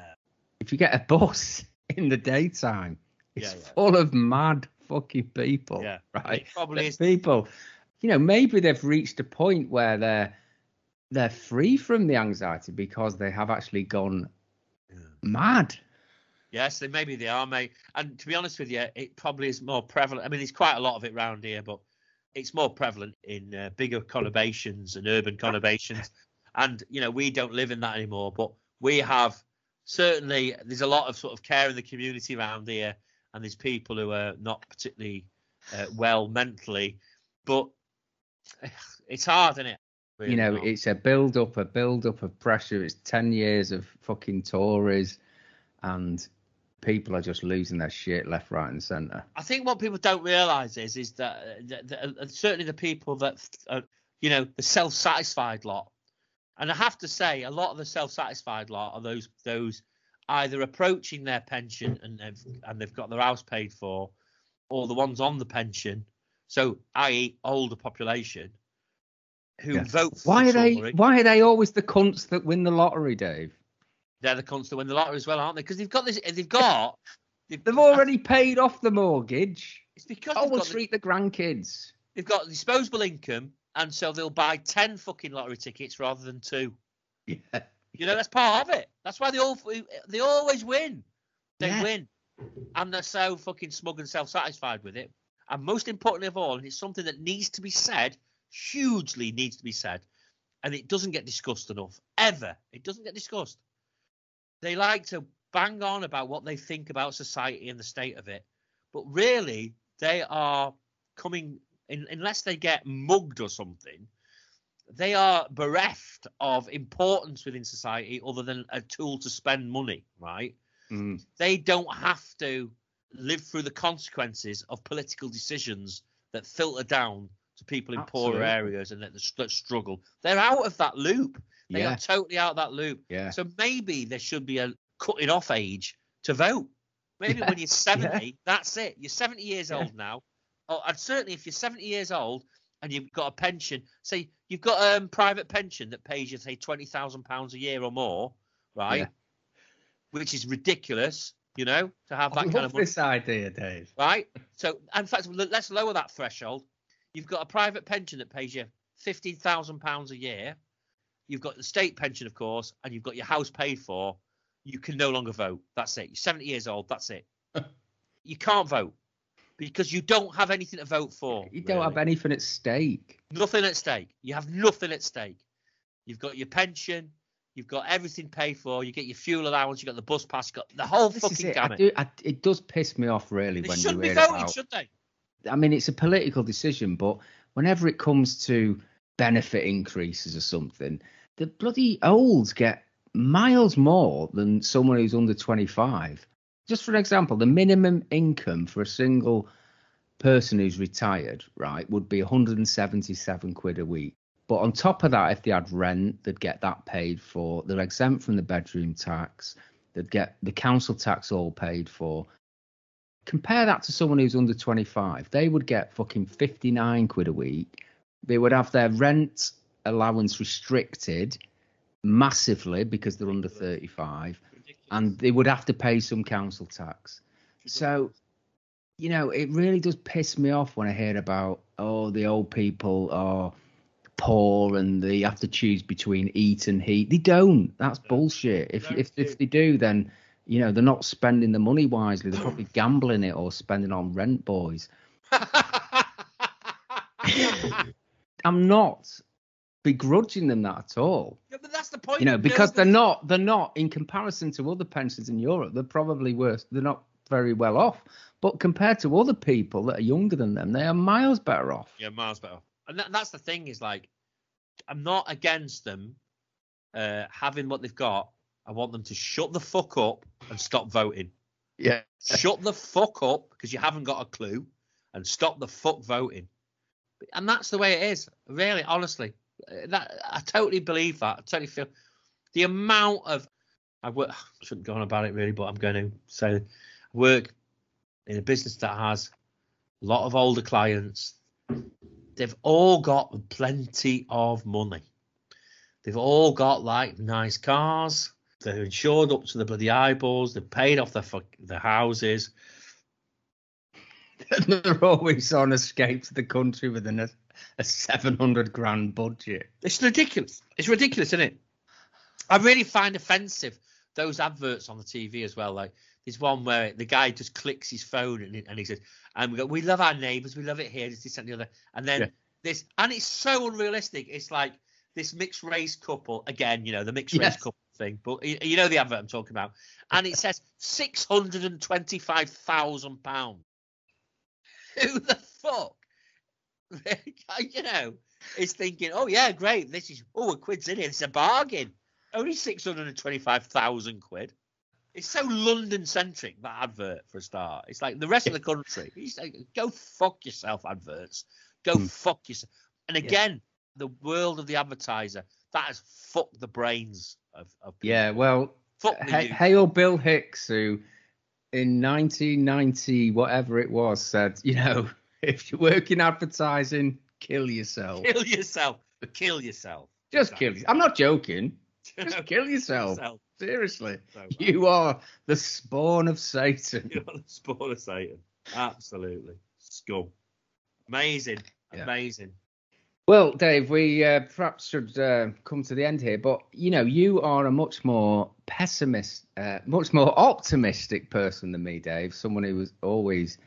If you get a bus in the daytime, it's Yeah, yeah. full of mad fucking people. Yeah. right. It probably is. people. You know, maybe they've reached a point where they're they're free from the anxiety because they have actually gone mad. Yes, they maybe they are, mate. And to be honest with you, it probably is more prevalent. I mean, there's quite a lot of it round here, but it's more prevalent in uh, bigger conurbations and urban conurbations. And you know, we don't live in that anymore, but we have certainly. There's a lot of sort of care in the community around here, and there's people who are not particularly uh, well mentally, but it's hard, isn't it? you know, Really it's a build up, a build up of pressure. It's 10 years of fucking Tories, and people are just losing their shit left, right, and centre. I think what people don't realise is is that, that, that uh, certainly the people that uh, you know the self-satisfied lot, and I have to say a lot of the self-satisfied lot are those those either approaching their pension and they've and they've got their house paid for, or the ones on the pension, so i.e. older population, who Yeah. vote for Why are they? Why are they always the cunts that win the lottery, Dave? They're the cunts that win the lottery as well, aren't they? Because they've got this. They've got. They've already paid off the mortgage. It's because Oh, they've we'll got the- treat the grandkids. they've got disposable income, and so they'll buy ten fucking lottery tickets rather than two. Yeah. You know, that's part of it. That's why they all they always win. They Yeah. win, and they're so fucking smug and self-satisfied with it. And most importantly of all, and it's something that needs to be said, hugely needs to be said, and it doesn't get discussed enough ever. It doesn't get discussed. They like to bang on about what they think about society and the state of it, but really they are coming in, unless they get mugged or something. They are bereft of importance within society other than a tool to spend money, right? Mm. they don't have to live through the consequences of political decisions that filter down to people in poorer areas and that, that struggle. They're out of that loop. They Yeah. are totally out of that loop. Yeah. So maybe there should be a cutting off age to vote. Maybe Yeah, when you're 70, that's it. You're 70 years Yeah. old now. Oh, and certainly if you're 70 years old and you've got a pension, say you've got a um, private pension that pays you say twenty thousand pounds a year or more, right? Yeah. Which is ridiculous, you know, to have I that love kind of money, this idea, Dave. right? So, in fact, let's lower that threshold. You've got a private pension that pays you fifteen thousand pounds a year. You've got the state pension, of course, and you've got your house paid for. You can no longer vote. That's it. You're 70 years old. That's it. you can't vote because you don't have anything to vote for. You don't have anything at stake. nothing at stake. You have nothing at stake. You've got your pension. You've got everything paid for. You get your fuel allowance. You got the bus pass. You got the whole This fucking it. I do, I, it does piss me off really They when you shouldn't be hear voting, about. should they? I mean, it's a political decision, but whenever it comes to benefit increases or something, the bloody olds get miles more than someone who's under 25. Just for example, the minimum income for a single person who's retired, right, would be 177 quid a week. But on top of that, if they had rent, they'd get that paid for. They're exempt from the bedroom tax. They'd get the council tax all paid for. Compare that to someone who's under 25. They would get fucking 59 quid a week. They would have their rent allowance restricted massively because they're under 35 and they would have to pay some council tax. So, you know, it really does piss me off when I hear about oh, the old people are poor and they have to choose between eat and heat. They don't. That's bullshit. If if if they do, then you know they're not spending the money wisely. They're probably gambling it or spending on rent boys. I'm not begrudging them that at all. Yeah, but that's the point. You know, because they're not they're not in comparison to other pensions in Europe, they're probably worse. They're not very well off. But compared to other people that are younger than them, they are miles better off. Yeah, miles better. And that, that's the thing is like, I'm not against them uh, having what they've got. I want them to shut the fuck up and stop voting. Yeah. shut the fuck up because you haven't got a clue and stop the fuck voting. And that's the way it is. Really, honestly, that I totally believe that. I totally feel the amount of I work. I shouldn't go on about it really, but I'm going to say I work in a business that has a lot of older clients. They've all got plenty of money. They've all got like nice cars. They're insured up to the bloody eyeballs. They've paid off their their houses. they're always on escape to the country with an, a 700 grand budget. It's ridiculous. It's ridiculous, isn't it? I really find offensive those adverts on the TV as well. Like there's one where the guy just clicks his phone and, he- and he says, "And we go, we love our neighbours, we love it here, this, this, and the other." And then Yeah. this, and it's so unrealistic. It's like this mixed race couple again, you know, the mixed race couple thing. But you, you know the advert I'm talking about, and it says six hundred and twenty-five thousand pounds. Who the fuck? you know, is thinking, oh yeah, great. This is oh a quid's in it. It's a bargain. Only six hundred and twenty-five thousand quid. It's so London centric that advert for a start. It's like the rest of the country. It's like, go fuck yourself, adverts. Go Hmm. fuck yourself. And again, the world of the advertiser that has fucked the brains of, of people. Yeah, well, Fuck youth. Hail Bill Hicks, who in 1990, whatever it was, said, you know, if you work in advertising, kill yourself. Kill yourself. Kill yourself. Just kill yourself. I'm not joking. Just kill yourself. yourself. Seriously. So. You are the spawn of Satan. You're the spawn of Satan. Absolutely. Scum. Amazing. Yeah. Amazing. Well, Dave, we uh, perhaps should uh, come to the end here, but you know, you are a much more pessimist, uh, much more optimistic person than me, Dave. Someone who was always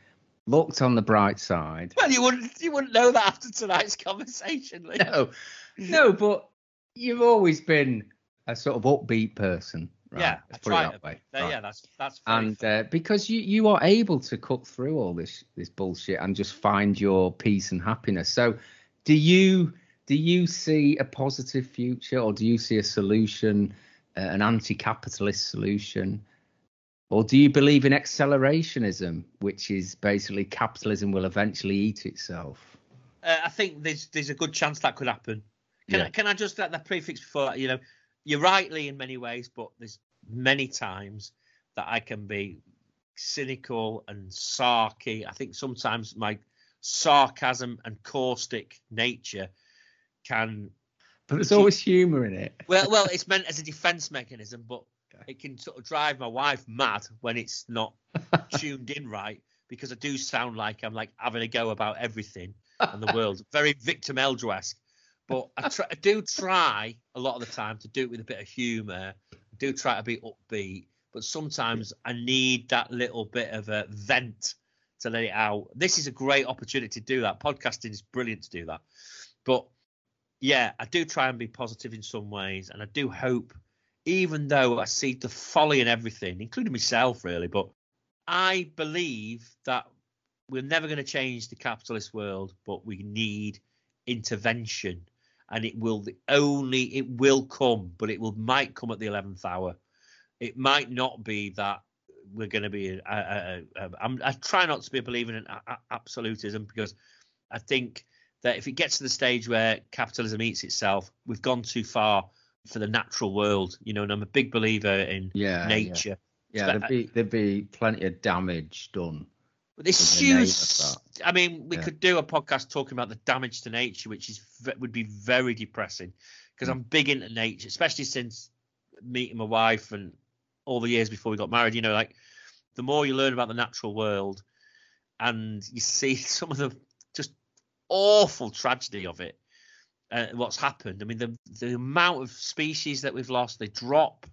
looked on the bright side. Well, you wouldn't you wouldn't know that after tonight's conversation, Lee. No, no, but you've always been a sort of upbeat person. Right? Yeah, Let's I put it that way. Right. Yeah, that's that's and uh, because you you are able to cut through all this this bullshit and just find your peace and happiness so do you do you see a positive future or do you see a solution uh, an anti-capitalist solution or do you believe in accelerationism which is basically capitalism will eventually eat itself uh, I think there's there's a good chance that could happen. Can Yeah. I, can I just add the prefix before? You know, you're rightly in many ways, but there's many times that I can be cynical and sarky. I think sometimes my sarcasm and caustic nature can but there's always humor in it well well it's meant as a defense mechanism, but. It can sort of drive my wife mad when it's not tuned in right because I do sound like I'm like having a go about everything in the world. Very Victor Meldrew-esque. But I, try, I do try a lot of the time to do it with a bit of humour. I do try to be upbeat, but sometimes I need that little bit of a vent to let it out. This is a great opportunity to do that. Podcasting is brilliant to do that. But yeah, I do try and be positive in some ways, and I do hope, even though I see the folly in everything, including myself, really, but I believe that we're never going to change the capitalist world, but we need intervention, and it will the only it will come, but it will might come at the eleventh hour. It might not be that we're going to be. A, a, a, I'm, I try not to be a believer in absolutism because I think that if it gets to the stage where capitalism eats itself, we've gone too far for the natural world. You know, and I'm a big believer in yeah yeah. nature. yeah But- there'd be there'd be plenty of damage done But this in the name huge. I mean, we Yeah. could do a podcast talking about the damage to nature, which is would be very depressing because Mm. I'm big into nature, especially since meeting my wife and all the years before we got married. You know, like the more you learn about the natural world, and you see some of the just awful tragedy of it, uh, what's happened. I mean, the the amount of species that we've lost, they drop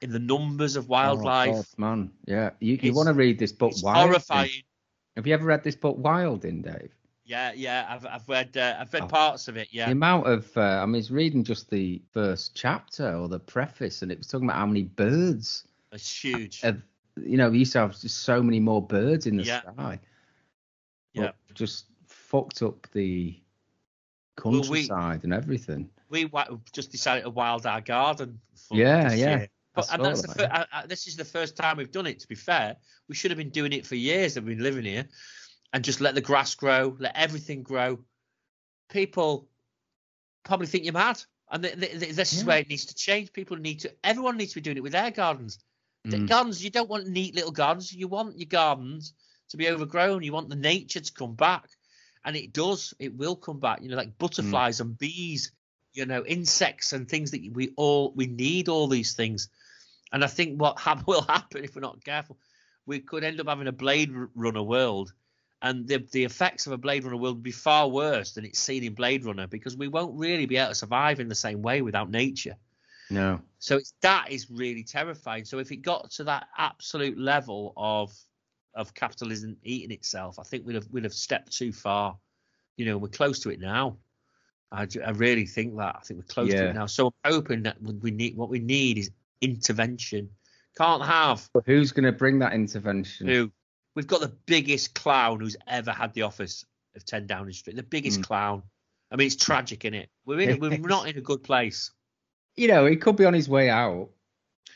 in the numbers of wildlife. Oh, God, man, yeah. You, you want to read this book? it's Wilding? horrifying. Have you ever read this book, Wilding, Dave? Yeah, yeah, I've I've read uh, I've read Oh. parts of it. Yeah, The amount of, uh, I mean, it's reading just the first chapter or the preface, and it was talking about how many birds. it's huge. Have, you know, we used to have just so many more birds in the Yeah. sky. Yeah. Just fucked up the Well, we- countryside and everything. we just decided to wild our garden. For Yeah, this yeah. year. But and that's the that, yeah. I, I, this is the first time we've done it. To be fair, we should have been doing it for years. We've been living here, and just let the grass grow, let everything grow. People probably think you're mad, and th- th- th- this is where it needs to change. People need to. Everyone needs to be doing it with their gardens. Mm. gardens, you don't want neat little gardens. You want your gardens to be overgrown. You want the nature to come back, and it does. It will come back. You know, like butterflies mm. and bees. You know, insects and things that we all we need. All these things, and I think what hap- will happen if we're not careful, we could end up having a Blade Runner world, and the the effects of a Blade Runner world would be far worse than it's seen in Blade Runner because we won't really be able to survive in the same way without nature. No. So it's that is really terrifying. So if it got to that absolute level of of capitalism eating itself, I think we'd have we'd have stepped too far. You know, we're close to it now. I, I really think that. I think we're close to it now. So I'm hoping that we need what we need is intervention. Can't have But who's going to bring that intervention? who we've got the biggest clown who's ever had the office of 10 Downing Street. The biggest Mm. clown. I mean, it's tragic, isn't it? We're in, we're not in a good place. You know, he could be on his way out,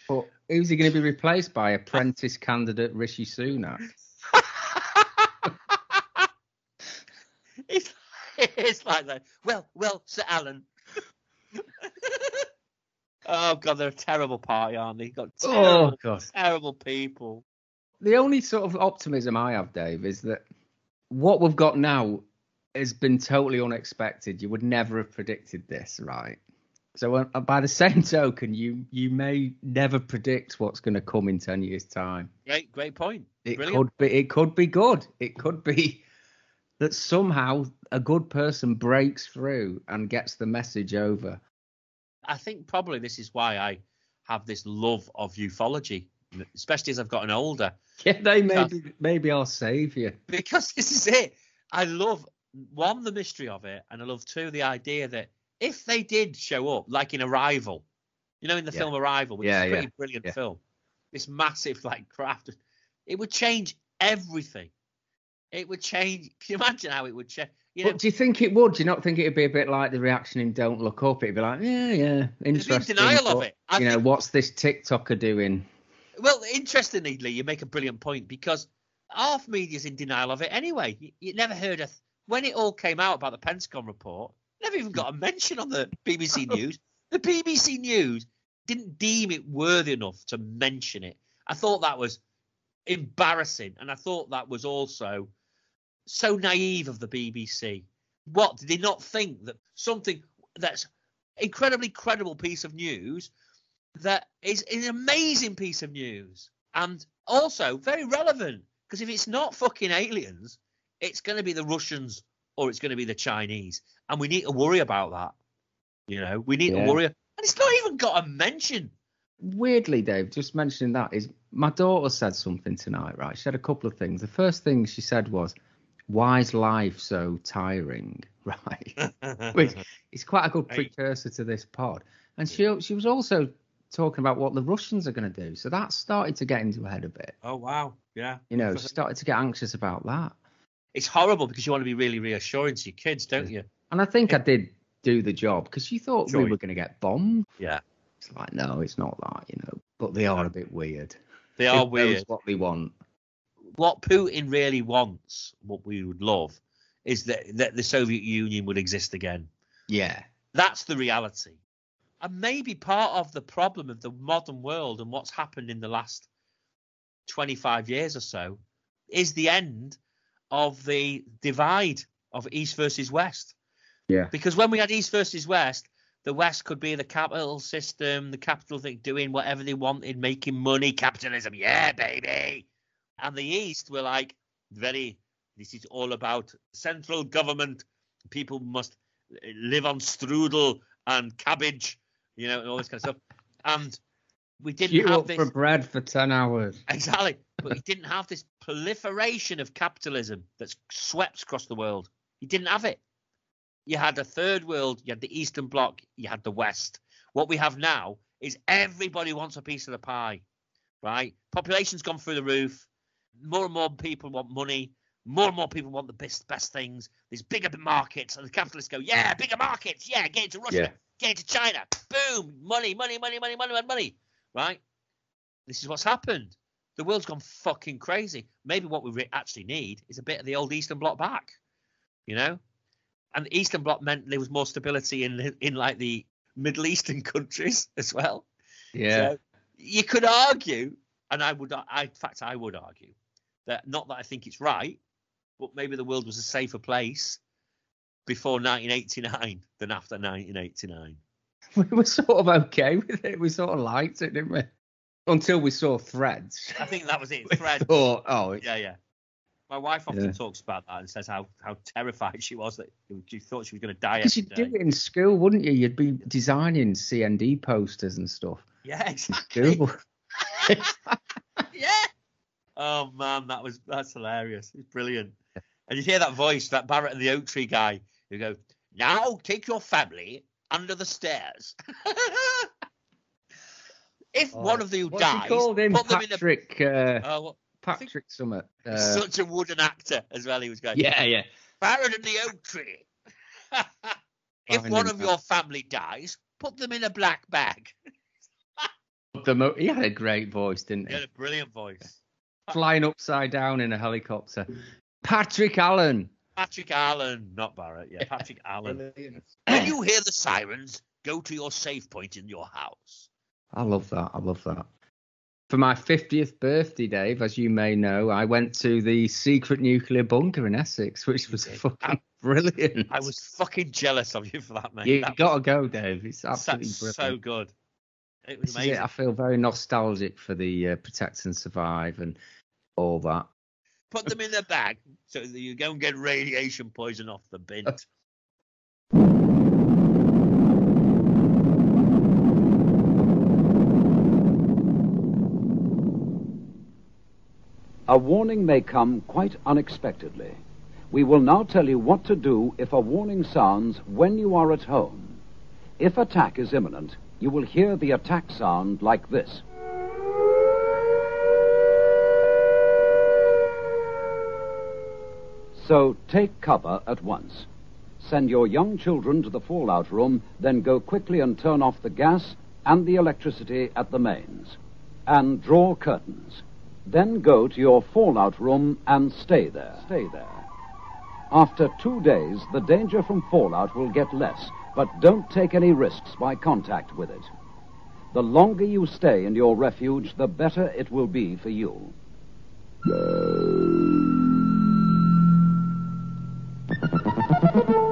but who's he going to be replaced by? Apprentice candidate Rishi Sunak. it's, it's like that. Well, well, Sir Alan. oh God, they're a terrible party, aren't they? Got oh, terrible, Oh God. terrible people. the only sort of optimism I have, Dave, is that what we've got now has been totally unexpected. You would never have predicted this, right? So uh, by the same token, you you may never predict what's going to come in ten years' time. Great, great point. It Brilliant. could be it could be good. It could be that somehow a good person breaks through and gets the message over. I think probably this is why I have this love of ufology, especially as I've gotten older. Yeah, they maybe maybe I'll save you. Because this is it. I love one the mystery of it, and I love two the idea that if they did show up, like in Arrival, you know, in the Yeah. film Arrival, which Yeah, is a pretty yeah, brilliant film, this massive like craft, it would change everything. It would change. Can you imagine how it would change? You know, But do you think it would? Do you not think it'd be a bit like the reaction in Don't Look Up? It'd be like, yeah, yeah, interesting. denial of it. I you know, what's this TikToker doing? Well, interestingly, Lee, you make a brilliant point because half media's in denial of it anyway. You, you never heard of when it all came out about the Pentagon report. Never even got a mention on the BBC oh. News. The BBC News didn't deem it worthy enough to mention it. I thought that was embarrassing, and I thought that was also so naive of the BBC. What did they not think that something that's incredibly credible piece of news that is an amazing piece of news and also very relevant because if it's not fucking aliens, it's going to be the Russians or it's going to be the Chinese, and we need to worry about that. You know, we need Yeah. to worry, and it's not even got a mention. Weirdly, Dave, just mentioning that is my daughter said something tonight, right? She said a couple of things. The first thing she said was, "Why is life so tiring?" Right, which is quite a good precursor to this pod. And she she was also talking about what the Russians are going to do. So that started to get into her head a bit. oh wow, yeah. You know, she started to get anxious about that. It's horrible because you want to be really reassuring to your kids, don't you? And I think I did do the job because you thought Sure we were going to get bombed. Yeah, It's like, no, it's not that, you know. But they are a bit weird. they are weird. What they want. what Putin really wants, what we would love, is that, that the Soviet Union would exist again. Yeah. That's the reality. And maybe part of the problem of the modern world and what's happened in the last 25 years or so is the end of the divide of East versus West. Yeah. Because when we had East versus West, the West could be the capital system, the capital thing, doing whatever they wanted, making money, capitalism, yeah, baby. And the East were like, very, this is all about central government. People must live on strudel and cabbage, you know, and all this kind of stuff. And we didn't have this. for bread for 10 hours. Exactly. But he didn't have this proliferation of capitalism that's swept across the world. He didn't have it. You had a third world, you had the Eastern Bloc, you had the West. What we have now is everybody wants a piece of the pie, right? Population's gone through the roof. More and more people want money. More and more people want the best best things. There's bigger markets, and the capitalists go, yeah, bigger markets, yeah, get into Russia, Yeah. get into China, boom, money, money, money, money, money, money, money, right? This is what's happened. The world's gone fucking crazy. Maybe what we re- actually need is a bit of the old Eastern Bloc back, you know. And the Eastern Bloc meant there was more stability in in like the Middle Eastern countries as well. Yeah. So you could argue, and I would, I, in fact, I would argue that not that I think it's right, but maybe the world was a safer place before 1989 than after 1989. we were sort of okay with it. We sort of liked it, didn't we? Until we saw threads. I think that was it. We Thread. thought, oh, Yeah, yeah. My wife often Yeah. talks about that and says how, how terrified she was that she thought she was going to die. because you'd do it in school, wouldn't you? You'd be designing CND posters and stuff. Yeah, exactly. Yeah. Oh man, that was that's hilarious. It's brilliant. And you hear that voice, that Barratt and the Oak Tree guy, who go, "Now take your family under the stairs." if one of you What's dies, he called him? put them in a. Patrick, uh, Oh, what- Patrick Summit. Uh, such a wooden actor as well. He was going. yeah, yeah. Barratt and the Oak Tree. if Fine, one of your family dies, put them in a black bag. The mo- he had a great voice, didn't He he? had a brilliant voice. Flying upside down in a helicopter. Patrick Allen. Patrick Allen, not Barratt. Yeah, Patrick Allen. When you hear the sirens, go to your safe point in your house. I love that. I love that. For my 50th birthday, Dave, as you may know, I went to the secret nuclear bunker in Essex, which was fucking brilliant. I was fucking jealous of you for that, mate. You that got to go, Dave. It's absolutely so, brilliant. so good. It was amazing. it. I feel very nostalgic for the uh, protect and survive and all that. Put them in the bag so that you don't get radiation poison off the bin. A warning may come quite unexpectedly. We will now tell you what to do if a warning sounds when you are at home. If attack is imminent, you will hear the attack sound like this. So take cover at once. Send your young children to the fallout room, then go quickly and turn off the gas and the electricity at the mains. And draw curtains. Then go to your fallout room and stay there. Stay there. After two days, the danger from fallout will get less, but don't take any risks by contact with it. The longer you stay in your refuge, the better it will be for you. Thank you.